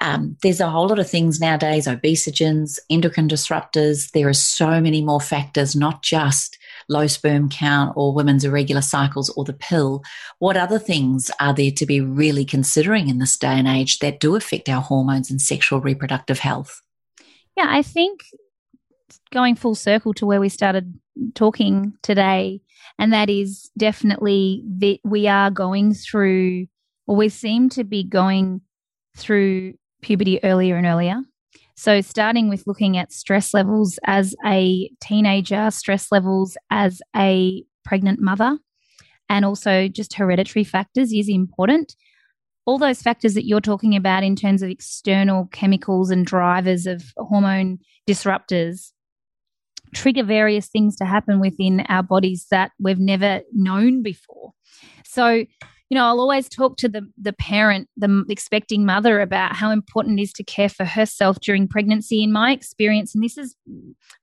Um, there's a whole lot of things nowadays obesogens, endocrine disruptors. There are so many more factors, not just low sperm count or women's irregular cycles or the pill. What other things are there to be really considering in this day and age that do affect our hormones and sexual reproductive health? Yeah, I think going full circle to where we started talking today, and that is definitely that we are going through, or we seem to be going through puberty earlier and earlier. So, starting with looking at stress levels as a teenager, stress levels as a pregnant mother, and also just hereditary factors is important. All those factors that you're talking about in terms of external chemicals and drivers of hormone disruptors trigger various things to happen within our bodies that we've never known before. So, you know, I'll always talk to the the parent, the expecting mother about how important it is to care for herself during pregnancy. In my experience, and this is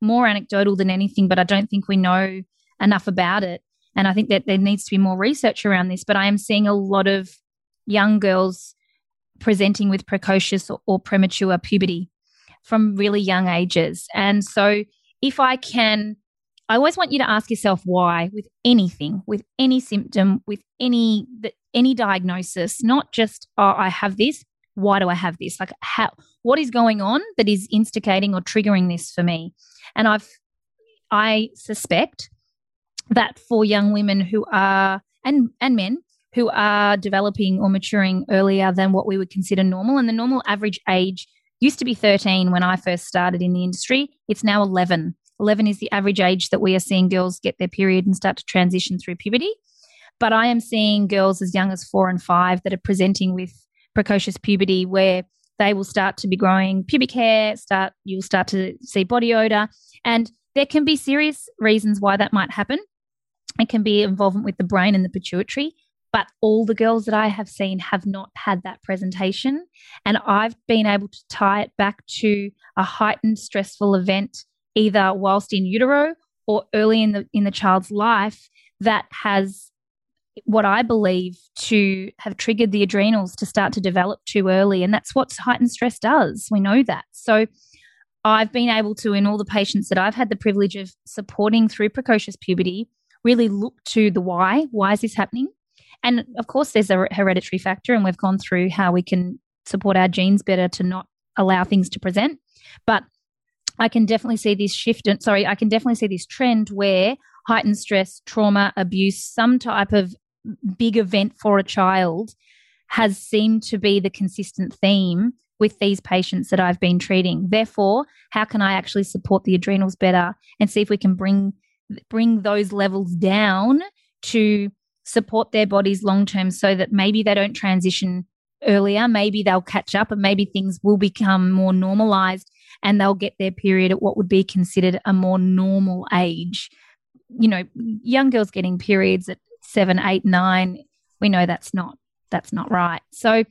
more anecdotal than anything, but I don't think we know enough about it. And I think that there needs to be more research around this. But I am seeing a lot of young girls presenting with precocious or, or premature puberty from really young ages. And so if I can I always want you to ask yourself why with anything, with any symptom, with any any diagnosis, not just oh, I have this. Why do I have this? Like how what is going on that is instigating or triggering this for me? And I've I suspect that for young women who are and and men who are developing or maturing earlier than what we would consider normal, and the normal average age used to be 13 when I first started in the industry. It's now 11 11 is the average age that we are seeing girls get their period and start to transition through puberty. But I am seeing girls as young as four and five that are presenting with precocious puberty where they will start to be growing pubic hair, start you'll start to see body odor. And there can be serious reasons why that might happen. It can be involvement with the brain and the pituitary, but all the girls that I have seen have not had that presentation. And I've been able to tie it back to a heightened stressful event either whilst in utero or early in the in the child's life that has what I believe to have triggered the adrenals to start to develop too early. And that's what heightened stress does. We know that. So I've been able to, in all the patients that I've had the privilege of supporting through precocious puberty, really look to the why. Why is this happening? And of course, there's a hereditary factor, and we've gone through how we can support our genes better to not allow things to present. But I can definitely see this shift. And sorry, I can definitely see this trend where heightened stress, trauma, abuse, some type of big event for a child has seemed to be the consistent theme with these patients that I've been treating. Therefore, how can I actually support the adrenals better and see if we can bring bring those levels down to support their bodies long term so that maybe they don't transition earlier, maybe they'll catch up and maybe things will become more normalized and they'll get their period at what would be considered a more normal age. You know, young girls getting periods at seven, eight, nine, we know that's not that's not right. So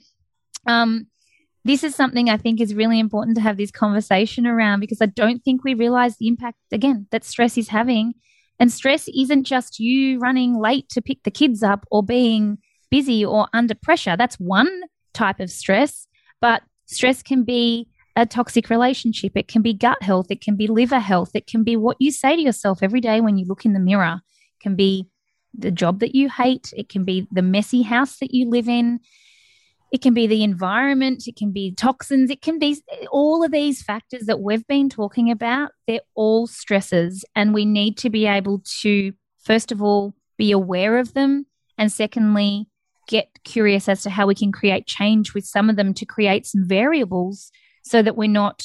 um this is something I think is really important to have this conversation around because I don't think we realize the impact again that stress is having. And stress isn't just you running late to pick the kids up or being busy or under pressure. That's one type of stress, but stress can be a toxic relationship. It can be gut health. It can be liver health. It can be what you say to yourself every day when you look in the mirror. It can be the job that you hate. It can be the messy house that you live in. It can be the environment. It can be toxins. It can be all of these factors that we've been talking about. They're all stresses. And we need to be able to, first of all, be aware of them. And secondly, get curious as to how we can create change with some of them to create some variables so that we're not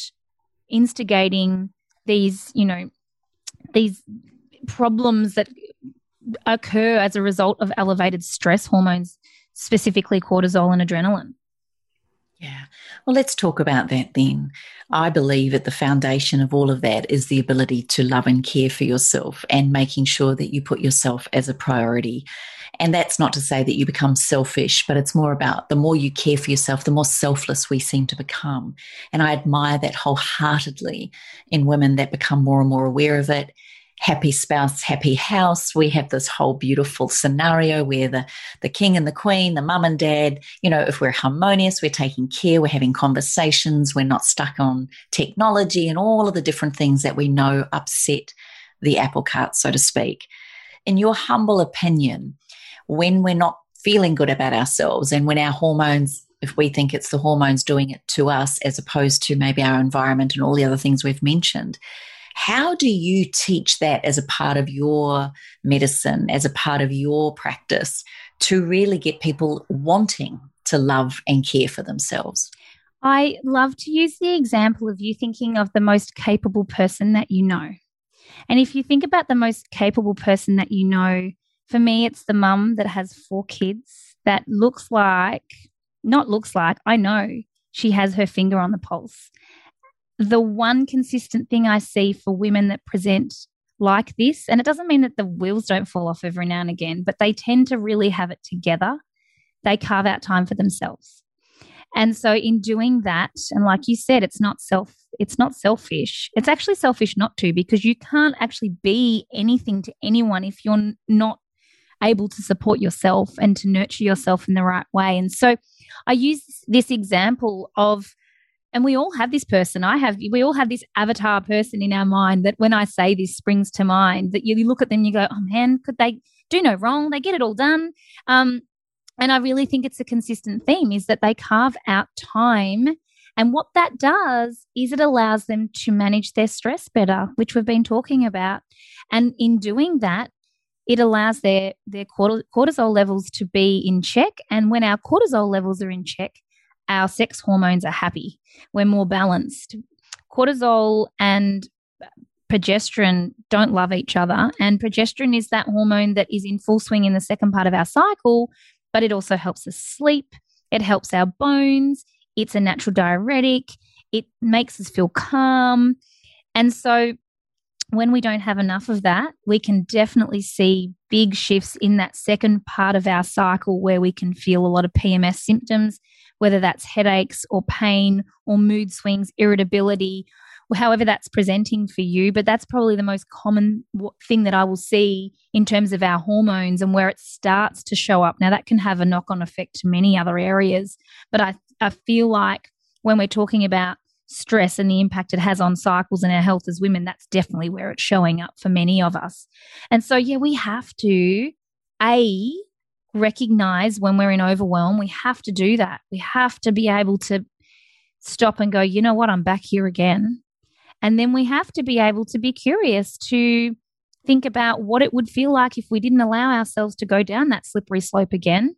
instigating these, you know, these problems that occur as a result of elevated stress hormones, specifically cortisol and adrenaline. Yeah. Well, let's talk about that then. I believe at the foundation of all of that is the ability to love and care for yourself and making sure that you put yourself as a priority. And that's not to say that you become selfish, but it's more about the more you care for yourself, the more selfless we seem to become. And I admire that wholeheartedly in women that become more and more aware of it happy spouse, happy house. We have this whole beautiful scenario where the, the king and the queen, the mum and dad, you know, if we're harmonious, we're taking care, we're having conversations, we're not stuck on technology and all of the different things that we know upset the apple cart, so to speak. In your humble opinion, when we're not feeling good about ourselves and when our hormones, if we think it's the hormones doing it to us as opposed to maybe our environment and all the other things we've mentioned, how do you teach that as a part of your medicine, as a part of your practice to really get people wanting to love and care for themselves? I love to use the example of you thinking of the most capable person that you know. And if you think about the most capable person that you know, for me, it's the mum that has four kids that looks like, not looks like, I know she has her finger on the pulse. The one consistent thing I see for women that present like this, and it doesn't mean that the wheels don't fall off every now and again, but they tend to really have it together. They carve out time for themselves. And so in doing that, and like you said, it's not self it's not selfish. It's actually selfish not to because you can't actually be anything to anyone if you're not able to support yourself and to nurture yourself in the right way. And so I use this example of, and we all have this person. I have, we all have this avatar person in our mind that when I say this springs to mind, that you look at them, you go, oh man, could they do no wrong? They get it all done. Um, and I really think it's a consistent theme is that they carve out time. And what that does is it allows them to manage their stress better, which we've been talking about. And in doing that, it allows their their cortisol levels to be in check and when our cortisol levels are in check our sex hormones are happy. We're more balanced. Cortisol and progesterone don't love each other and progesterone is that hormone that is in full swing in the second part of our cycle but it also helps us sleep. It helps our bones. It's a natural diuretic. It makes us feel calm. And so when we don't have enough of that, we can definitely see big shifts in that second part of our cycle where we can feel a lot of PMS symptoms, whether that's headaches or pain or mood swings, irritability, however that's presenting for you. But that's probably the most common thing that I will see in terms of our hormones and where it starts to show up. Now, that can have a knock on effect to many other areas, but I, I feel like when we're talking about stress and the impact it has on cycles and our health as women, that's definitely where it's showing up for many of us. And so, yeah, we have to, A, recognize when we're in overwhelm. We have to do that. We have to be able to stop and go, you know what, I'm back here again. And then we have to be able to be curious to think about what it would feel like if we didn't allow ourselves to go down that slippery slope again.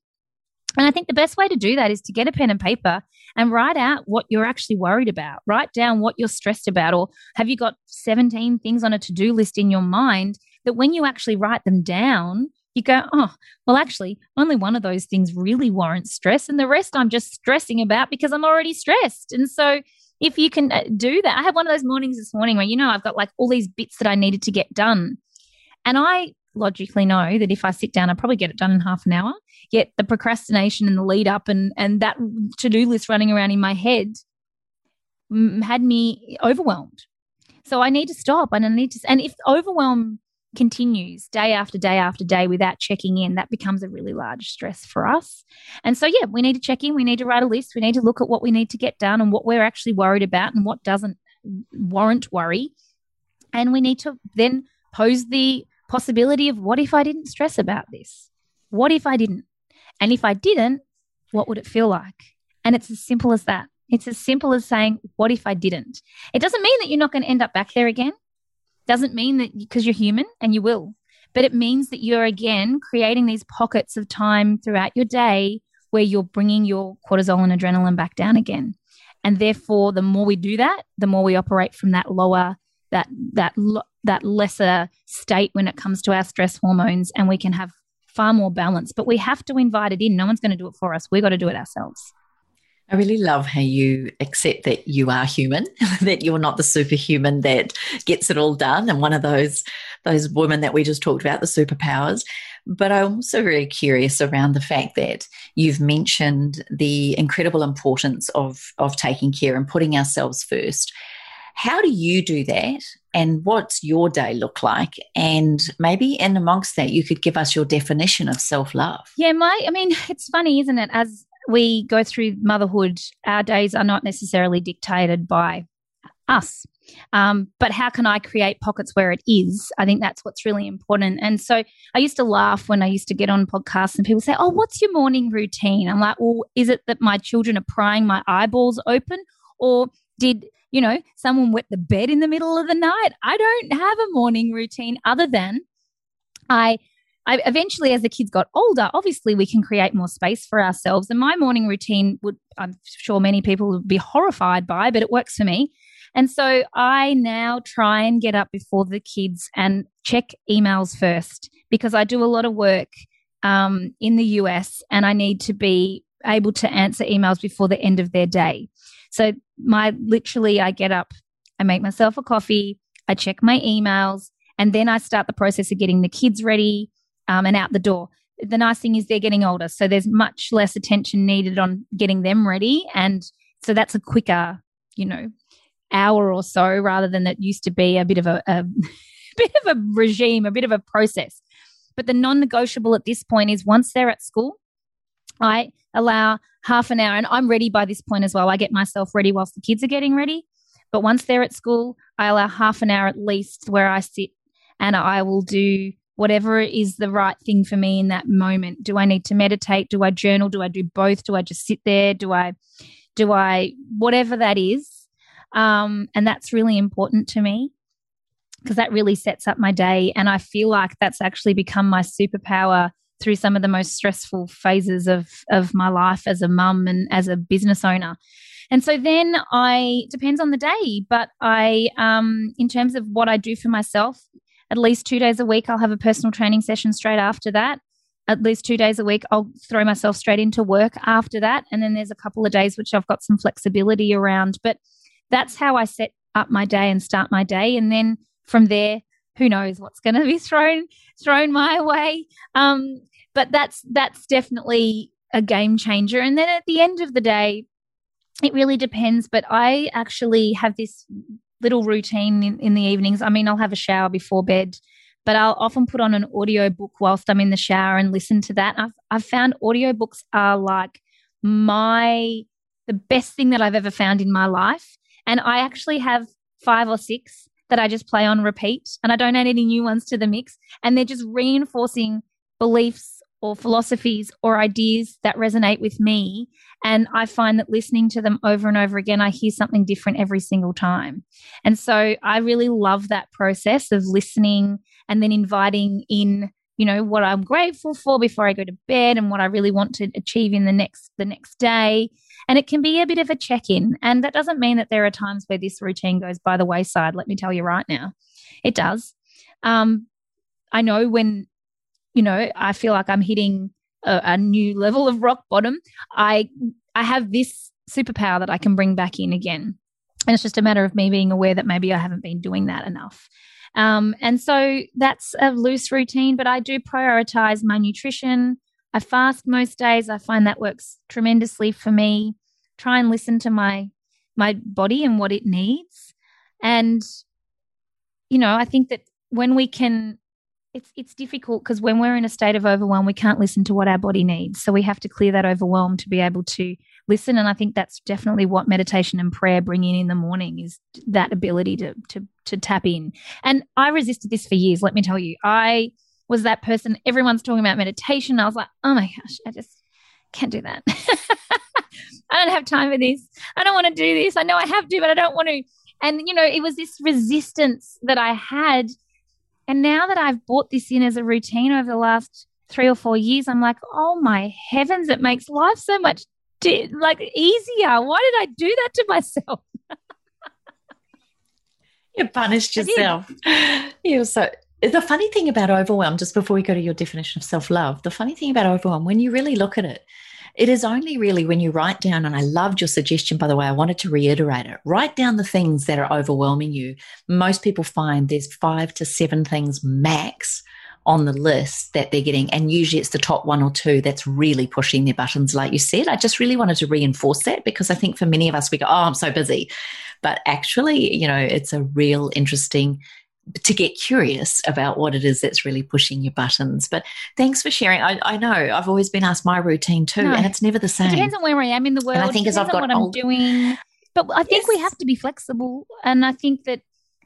And I think the best way to do that is to get a pen and paper and write out what you're actually worried about. Write down what you're stressed about, or have you got 17 things on a to do list in your mind that when you actually write them down, you go, oh, well, actually, only one of those things really warrants stress, and the rest I'm just stressing about because I'm already stressed. And so, if you can uh, do that, I had one of those mornings this morning where, you know, I've got like all these bits that I needed to get done. And I logically know that if I sit down, I probably get it done in half an hour. Yet the procrastination and the lead up and and that to do list running around in my head had me overwhelmed. So I need to stop and I need to. And if overwhelm continues day after day after day without checking in, that becomes a really large stress for us. And so, yeah, we need to check in. We need to write a list. We need to look at what we need to get done and what we're actually worried about and what doesn't warrant worry. And we need to then pose the possibility of what if I didn't stress about this? What if I didn't? And if I didn't, what would it feel like? And it's as simple as that. It's as simple as saying, what if I didn't? It doesn't mean that you're not going to end up back there again. Doesn't mean that because you're human and you will. but it means that you're again creating these pockets of time throughout your day where you're bringing your cortisol and adrenaline back down again. And therefore, the more we do that, the more we operate from that lower, that that that lesser state when it comes to our stress hormones, and we can have far more balance. But we have to invite it in. No one's going to do it for us. We've got to do it ourselves. I really love how you accept that you are human, that you're not the superhuman that gets it all done, and one of those those women that we just talked about, the superpowers. But I'm also very curious around the fact that you've mentioned the incredible importance of of taking care and putting ourselves first. How do you do that? And what's your day look like? And maybe in amongst that, you could give us your definition of self love. Yeah, my, I mean, it's funny, isn't it? As we go through motherhood, our days are not necessarily dictated by us. Um, but how can I create pockets where it is? I think that's what's really important. And so I used to laugh when I used to get on podcasts and people say, Oh, what's your morning routine? I'm like, Well, is it that my children are prying my eyeballs open? Or did, you know, someone wet the bed in the middle of the night? I don't have a morning routine other than I I, eventually, as the kids got older, obviously we can create more space for ourselves. And my morning routine would, I'm sure many people would be horrified by, but it works for me. And so I now try and get up before the kids and check emails first because I do a lot of work um, in the US and I need to be able to answer emails before the end of their day. So my literally, I get up, I make myself a coffee, I check my emails, and then I start the process of getting the kids ready um, and out the door. The nice thing is they're getting older, so there's much less attention needed on getting them ready, and so that's a quicker, you know, hour or so rather than it used to be a bit of a, a bit of a regime, a bit of a process. But the non-negotiable at this point is once they're at school, I allow half an hour, and I'm ready by this point as well. I get myself ready whilst the kids are getting ready. But once they're at school, I allow half an hour at least where I sit and I will do whatever is the right thing for me in that moment. Do I need to meditate? Do I journal? Do I do both? Do I just sit there? Do I, do I, whatever that is? Um, and that's really important to me because that really sets up my day. And I feel like that's actually become my superpower through some of the most stressful phases of, of my life as a mum and as a business owner. And so then I depends on the day, but I um in terms of what I do for myself, at least two days a week, I'll have a personal training session straight after that. At least two days a week, I'll throw myself straight into work after that. And then there's a couple of days which I've got some flexibility around. But that's how I set up my day and start my day. And then from there, who knows what's going to be thrown thrown my way. Um, but that's that's definitely a game changer. And then at the end of the day, it really depends. But I actually have this little routine in, in the evenings. I mean, I'll have a shower before bed, but I'll often put on an audio book whilst I'm in the shower and listen to that. I've, I've found audiobooks are like my, the best thing that I've ever found in my life. And I actually have five or six that I just play on repeat and I don't add any new ones to the mix. And they're just reinforcing beliefs or philosophies or ideas that resonate with me. And I find that listening to them over and over again, I hear something different every single time. And so I really love that process of listening and then inviting in you know what i'm grateful for before i go to bed and what i really want to achieve in the next the next day and it can be a bit of a check-in and that doesn't mean that there are times where this routine goes by the wayside let me tell you right now it does um, i know when you know, I feel like I'm hitting a, a new level of rock bottom, I I have this superpower that I can bring back in again. And it's just a matter of me being aware that maybe I haven't been doing that enough. Um, and so that's a loose routine, but I do prioritize my nutrition. I fast most days. I find that works tremendously for me. Try and listen to my my body and what it needs. And you know, I think that when we can it's it's difficult because when we're in a state of overwhelm, we can't listen to what our body needs. So we have to clear that overwhelm to be able to listen. And I think that's definitely what meditation and prayer bring in in the morning is that ability to to to tap in. And I resisted this for years. Let me tell you, I was that person. Everyone's talking about meditation. I was like, oh my gosh, I just can't do that. I don't have time for this. I don't want to do this. I know I have to, but I don't want to. And you know, it was this resistance that I had And now that I've bought this in as a routine over the last three or four years, I'm like, oh my heavens, it makes life so much di- like easier. Why did I do that to myself? you punished yourself. You're so. The funny thing about overwhelm, just before we go to your definition of self love, the funny thing about overwhelm, when you really look at it, it is only really when you write down, and I loved your suggestion, by the way, I wanted to reiterate it. Write down the things that are overwhelming you. Most people find there's five to seven things max on the list that they're getting. And usually it's the top one or two that's really pushing their buttons, like you said. I just really wanted to reinforce that because I think for many of us, we go, oh, I'm so busy. But actually, you know, it's a real interesting to get curious about what it is that's really pushing your buttons. But thanks for sharing. I, I know I've always been asked my routine too, no, and it's never the same. It depends on where I am in the world. And I think as I've got what old, I'm doing. But I think yes. we have to be flexible, and I think that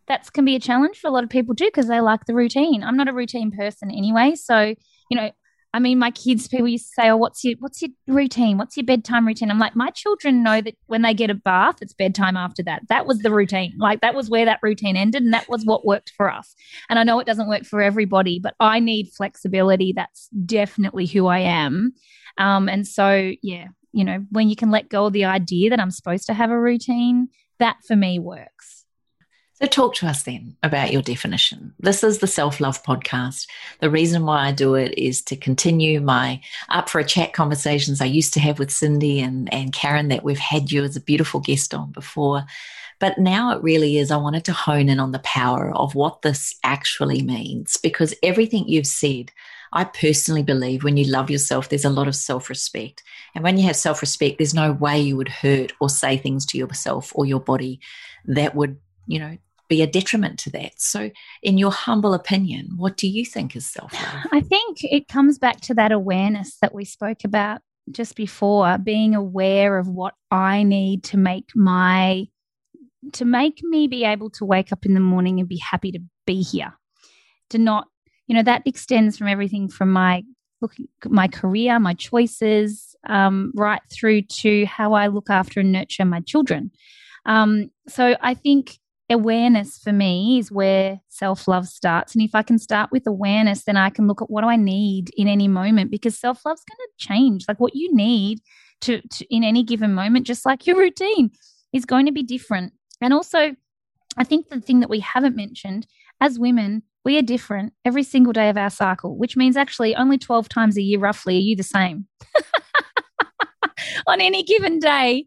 that can be a challenge for a lot of people too because they like the routine. I'm not a routine person anyway, so you know, I mean, my kids, people used to say, "Oh, what's your what's your routine? What's your bedtime routine?" I'm like, my children know that when they get a bath, it's bedtime after that. That was the routine. Like that was where that routine ended, and that was what worked for us. And I know it doesn't work for everybody, but I need flexibility. That's definitely who I am. Um, and so, yeah, you know, when you can let go of the idea that I'm supposed to have a routine, that for me works. So, talk to us then about your definition. This is the Self Love Podcast. The reason why I do it is to continue my up for a chat conversations I used to have with Cindy and, and Karen that we've had you as a beautiful guest on before. But now it really is, I wanted to hone in on the power of what this actually means because everything you've said, I personally believe when you love yourself, there's a lot of self respect. And when you have self respect, there's no way you would hurt or say things to yourself or your body that would, you know, be a detriment to that. So, in your humble opinion, what do you think is self love? I think it comes back to that awareness that we spoke about just before, being aware of what I need to make my to make me be able to wake up in the morning and be happy to be here. To not, you know, that extends from everything from my looking my career, my choices, um, right through to how I look after and nurture my children. Um, so I think awareness for me is where self love starts. And if I can start with awareness, then I can look at what do I need in any moment because self love's going to change. Like what you need to, to, in any given moment, just like your routine, is going to be different. And also, I think the thing that we haven't mentioned as women, we are different every single day of our cycle, which means actually only 12 times a year, roughly, are you the same on any given day.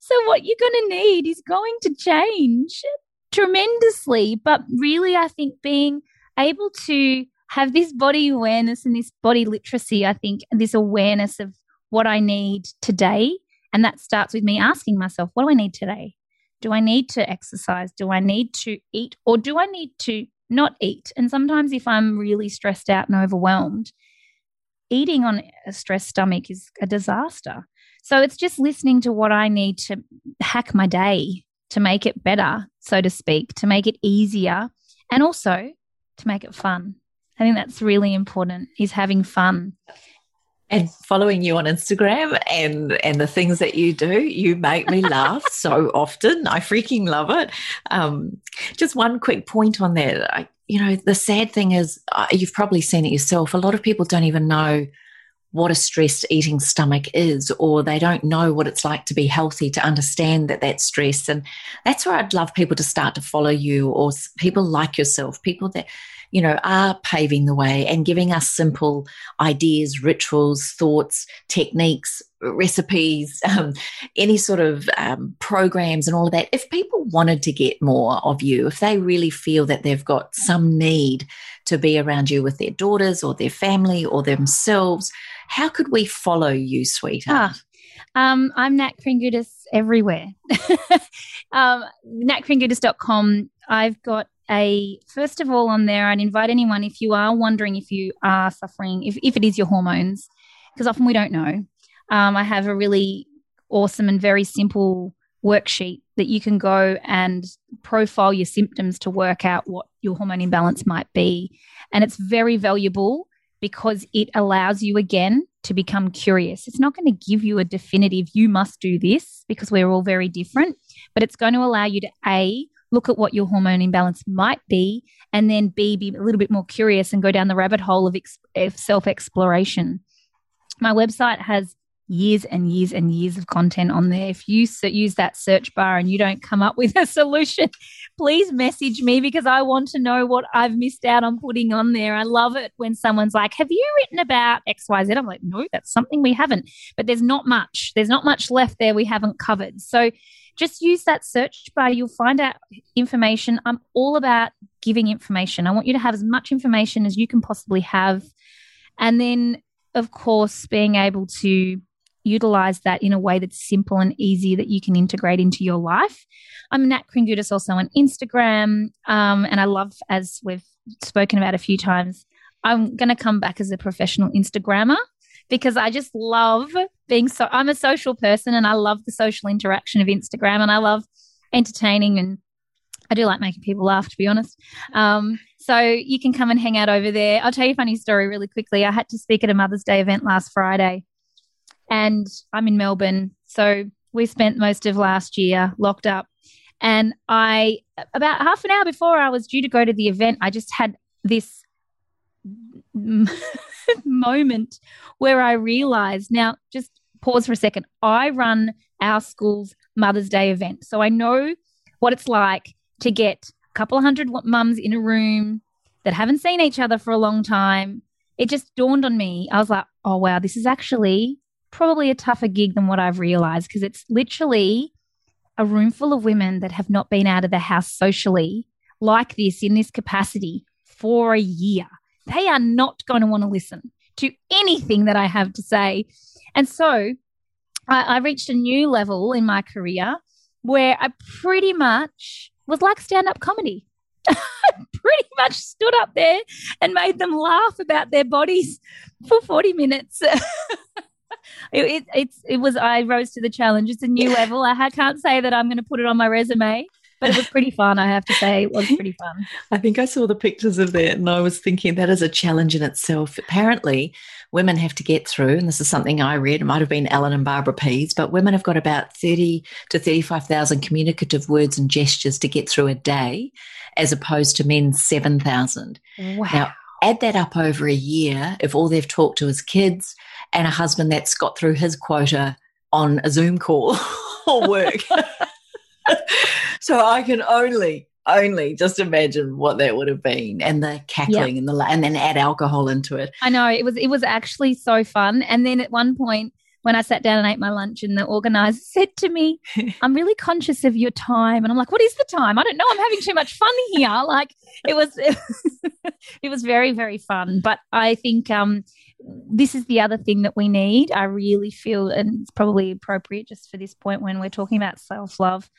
So, what you're going to need is going to change tremendously. But really, I think being able to have this body awareness and this body literacy, I think, and this awareness of what I need today. And that starts with me asking myself, what do I need today? Do I need to exercise? Do I need to eat? Or do I need to not eat? And sometimes, if I'm really stressed out and overwhelmed, eating on a stressed stomach is a disaster. So it's just listening to what I need to hack my day to make it better, so to speak, to make it easier, and also to make it fun. I think that's really important is having fun. And following you on Instagram and and the things that you do, you make me laugh so often. I freaking love it. Um, just one quick point on that. I, you know, the sad thing is, uh, you've probably seen it yourself. A lot of people don't even know what a stressed eating stomach is, or they don't know what it's like to be healthy to understand that that's stress. And that's where I'd love people to start to follow you, or people like yourself, people that you know, are paving the way and giving us simple ideas, rituals, thoughts, techniques, recipes, um, any sort of um, programs and all of that. If people wanted to get more of you, if they really feel that they've got some need to be around you with their daughters or their family or themselves, how could we follow you, sweetheart? Ah, um, I'm Nat Kringoudis everywhere. um, natkringoudis.com. I've got a, first of all, on there, I'd invite anyone if you are wondering if you are suffering, if, if it is your hormones, because often we don't know. Um, I have a really awesome and very simple worksheet that you can go and profile your symptoms to work out what your hormone imbalance might be. And it's very valuable because it allows you again to become curious. It's not going to give you a definitive, you must do this because we're all very different, but it's going to allow you to A, look at what your hormone imbalance might be, and then B, be a little bit more curious and go down the rabbit hole of, ex- of self exploration. My website has years and years and years of content on there. If you use that search bar and you don't come up with a solution, please message me because I want to know what I've missed out on putting on there. I love it when someone's like, Have you written about XYZ? I'm like, No, that's something we haven't. But there's not much. There's not much left there we haven't covered. So just use that search bar. You'll find out information. I'm all about giving information. I want you to have as much information as you can possibly have. And then, of course, being able to utilize that in a way that's simple and easy that you can integrate into your life. I'm Nat Kringoudis also on Instagram. Um, and I love, as we've spoken about a few times, I'm going to come back as a professional Instagrammer because I just love being so, I'm a social person and I love the social interaction of Instagram and I love entertaining and I do like making people laugh, to be honest. Um, so you can come and hang out over there. I'll tell you a funny story really quickly. I had to speak at a Mother's Day event last Friday and I'm in Melbourne. So we spent most of last year locked up. And I, about half an hour before I was due to go to the event, I just had this moment where I realized now, just pause for a second. I run our school's Mother's Day event. So I know what it's like to get a couple hundred mums in a room that haven't seen each other for a long time. It just dawned on me. I was like, oh, wow, this is actually probably a tougher gig than what I've realized because it's literally a room full of women that have not been out of the house socially like this in this capacity for a year. They are not going to want to listen to anything that I have to say. And so I, I reached a new level in my career where I pretty much was like stand up comedy. pretty much stood up there and made them laugh about their bodies for 40 minutes. it, it, it's it was I rose to the challenge. It's a new level. I can't say that I'm going to put it on my resume, but it was pretty fun. I have to say, it was pretty fun. I think I saw the pictures of that, and I was thinking that is a challenge in itself. Apparently, women have to get through, and this is something I read. It might have been Allan and Barbara Pease, but women have got about thirty to thirty-five thousand communicative words and gestures to get through a day, as opposed to men seven thousand. Wow. Now, add that up over a year. If all they've talked to is kids and a husband that's got through his quota on a Zoom call or work. so I can only only just imagine what that would have been and the cackling and the and then add alcohol into it. I know it was it was actually so fun and then at one point when I sat down and ate my lunch and the organizer said to me, I'm really conscious of your time. And I'm like, what is the time? I don't know. I'm having too much fun here. Like it was, it was very, very fun. But I think um, this is the other thing that we need. I really feel, and it's probably appropriate just for this point when we're talking about self love.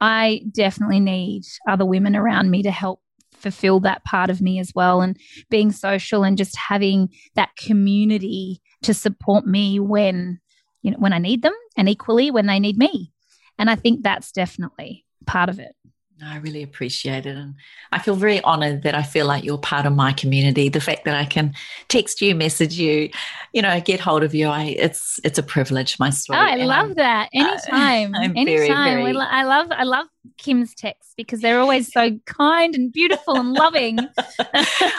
I definitely need other women around me to help fulfill that part of me as well. And being social and just having that community to support me when, you know, when I need them and equally when they need me. And I think that's definitely part of it. I really appreciate it. And I feel very honored that I feel like you're part of my community. The fact that I can text you, message you, you know, get hold of you. I it's it's a privilege, my story. Oh, I love I'm, that. Anytime. Uh, Anytime. Very, very... I love I love Kim's texts because they're always so kind and beautiful and loving.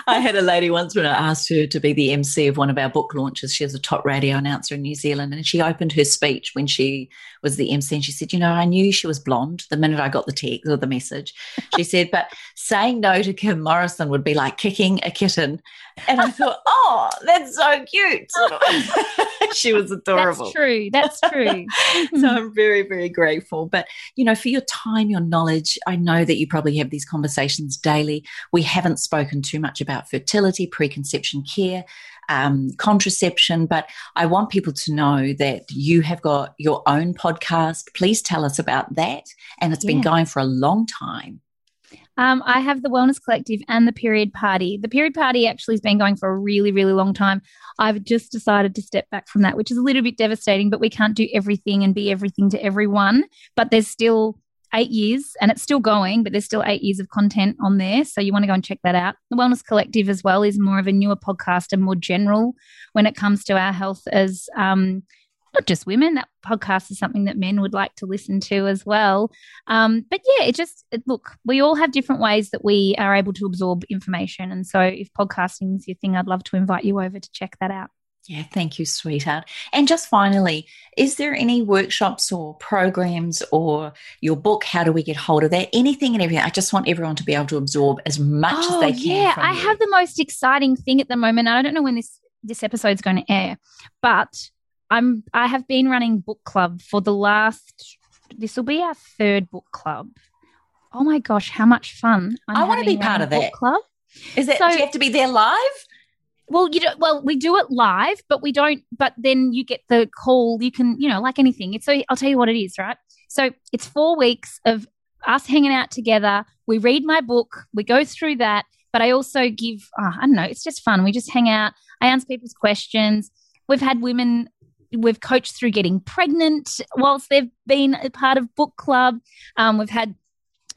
I had a lady once when I asked her to be the MC of one of our book launches. She was a top radio announcer in New Zealand, and she opened her speech when she was the MC, and she said, "You know, I knew she was blonde the minute I got the text or the message." She said, "But saying no to Kim Morrison would be like kicking a kitten." And I thought, "Oh, that's so cute." she was adorable. That's true. That's true. so mm-hmm. I'm very, very grateful. But you know, for your time, your knowledge, I know that you probably have these conversations daily. We haven't spoken too much about fertility, preconception care, um, contraception, but I want people to know that you have got your own podcast. Please tell us about that. And it's yeah. been going for a long time. Um, I have the Wellness Collective and the Period Party. The Period Party actually has been going for a really, really long time. I've just decided to step back from that, which is a little bit devastating, but we can't do everything and be everything to everyone. But there's still eight years and it's still going, but there's still eight years of content on there. So you want to go and check that out. The Wellness Collective as well is more of a newer podcast and more general when it comes to our health as um, not just women. That podcast is something that men would like to listen to as well. Um, but yeah, it just it, look, we all have different ways that we are able to absorb information, and so if podcasting is your thing, I'd love to invite you over to check that out. Yeah, thank you, sweetheart. And just finally, is there any workshops or programs or your book? How do we get hold of that? Anything and everything. I just want everyone to be able to absorb as much oh, as they can. Yeah, I you. have the most exciting thing at the moment. I don't know when this this episode's going to air, but I'm I have been running book club for the last. This will be our third book club. Oh my gosh, how much fun! I'm i want to be part of that club. Is it? So, do you have to be there live? Well, you don't, well, we do it live, but we don't, but then you get the call. You can, you know, like anything. It's so, I'll tell you what it is, right? So it's four weeks of us hanging out together. We read my book, we go through that, but I also give, oh, I don't know, it's just fun. We just hang out. I answer people's questions. We've had women, we've coached through getting pregnant whilst they've been a part of book club. Um, we've had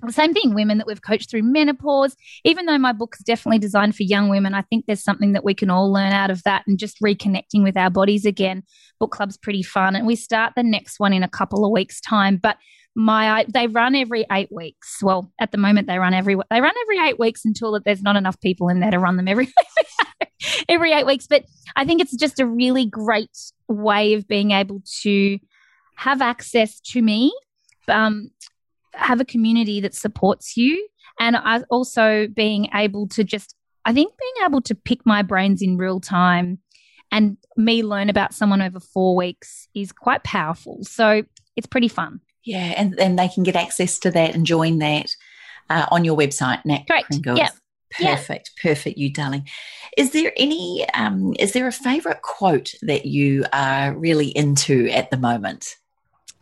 same thing, women that we've coached through menopause. Even though my book is definitely designed for young women, I think there's something that we can all learn out of that and just reconnecting with our bodies again. Book club's pretty fun. And we start the next one in a couple of weeks' time. But my they run every eight weeks. Well, at the moment they run every they run every eight weeks until that there's not enough people in there to run them every every eight weeks. But I think it's just a really great way of being able to have access to me um, have a community that supports you and also being able to just i think being able to pick my brains in real time and me learn about someone over four weeks is quite powerful so it's pretty fun yeah and, and they can get access to that and join that uh, on your website nat Correct. yeah Perfect, yeah. perfect, you darling. Is there any? Um, is there a favorite quote that you are really into at the moment?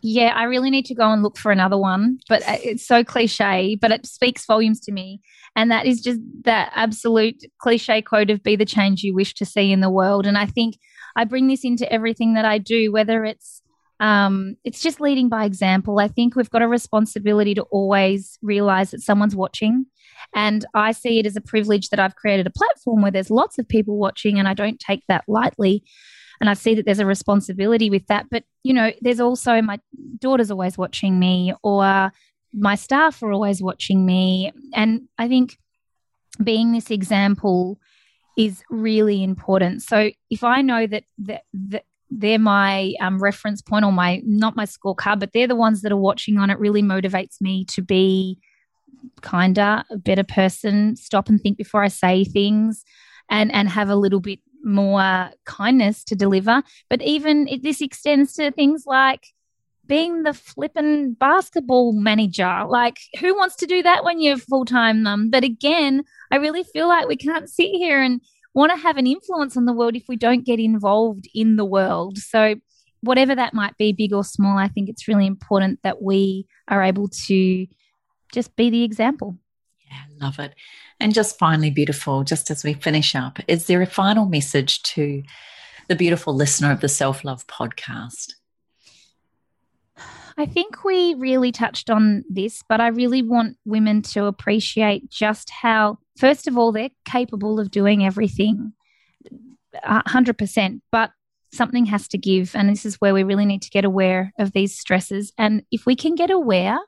Yeah, I really need to go and look for another one, but uh, it's so cliche, but it speaks volumes to me. And that is just that absolute cliche quote of be the change you wish to see in the world. And I think I bring this into everything that I do, whether it's um, it's just leading by example. I think we've got a responsibility to always realize that someone's watching. And I see it as a privilege that I've created a platform where there's lots of people watching, and I don't take that lightly and I see that there's a responsibility with that. But you know, there's also my daughter's always watching me, or my staff are always watching me, and I think being this example is really important. So if I know that that, that they're my um, reference point or my not my scorecard, but they're the ones that are watching on it. Really motivates me to be kinder, a better person. Stop and think before I say things, and and have a little bit more kindness to deliver. But even it, this extends to things like being the flippin' basketball manager. Like, who wants to do that when you're full time? Um, but again, I really feel like we can't sit here and want to have an influence on the world if we don't get involved in the world. So, whatever that might be, big or small, I think it's really important that we are able to just be the example. Yeah, love it. And just finally, beautiful, just as we finish up, is there a final message to the beautiful listener of the Self Love podcast? I think we really touched on this, but I really want women to appreciate just how, first of all, they're capable of doing everything 100%, but something has to give. And this is where we really need to get aware of these stresses. And if we can get aware,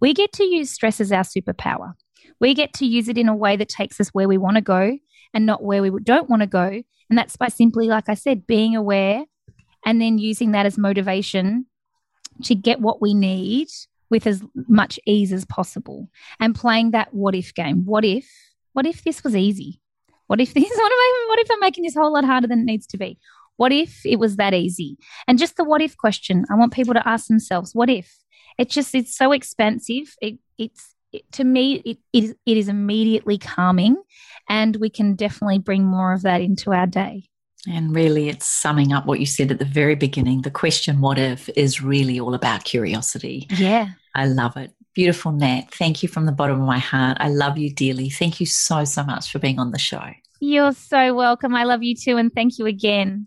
we get to use stress as our superpower. We get to use it in a way that takes us where we want to go and not where we don't want to go. And that's by simply, like I said, being aware and then using that as motivation to get what we need with as much ease as possible and playing that what if game. What if, what if this was easy? What if this, what if, I, what if I'm making this whole lot harder than it needs to be? What if it was that easy? And just the what if question, I want people to ask themselves, what if? It just, it's so expensive. It, it's, to me, it, it, is, it is immediately calming, and we can definitely bring more of that into our day. And really, it's summing up what you said at the very beginning. The question, what if, is really all about curiosity. Yeah. I love it. Beautiful, Nat. Thank you from the bottom of my heart. I love you dearly. Thank you so, so much for being on the show. You're so welcome. I love you too. And thank you again.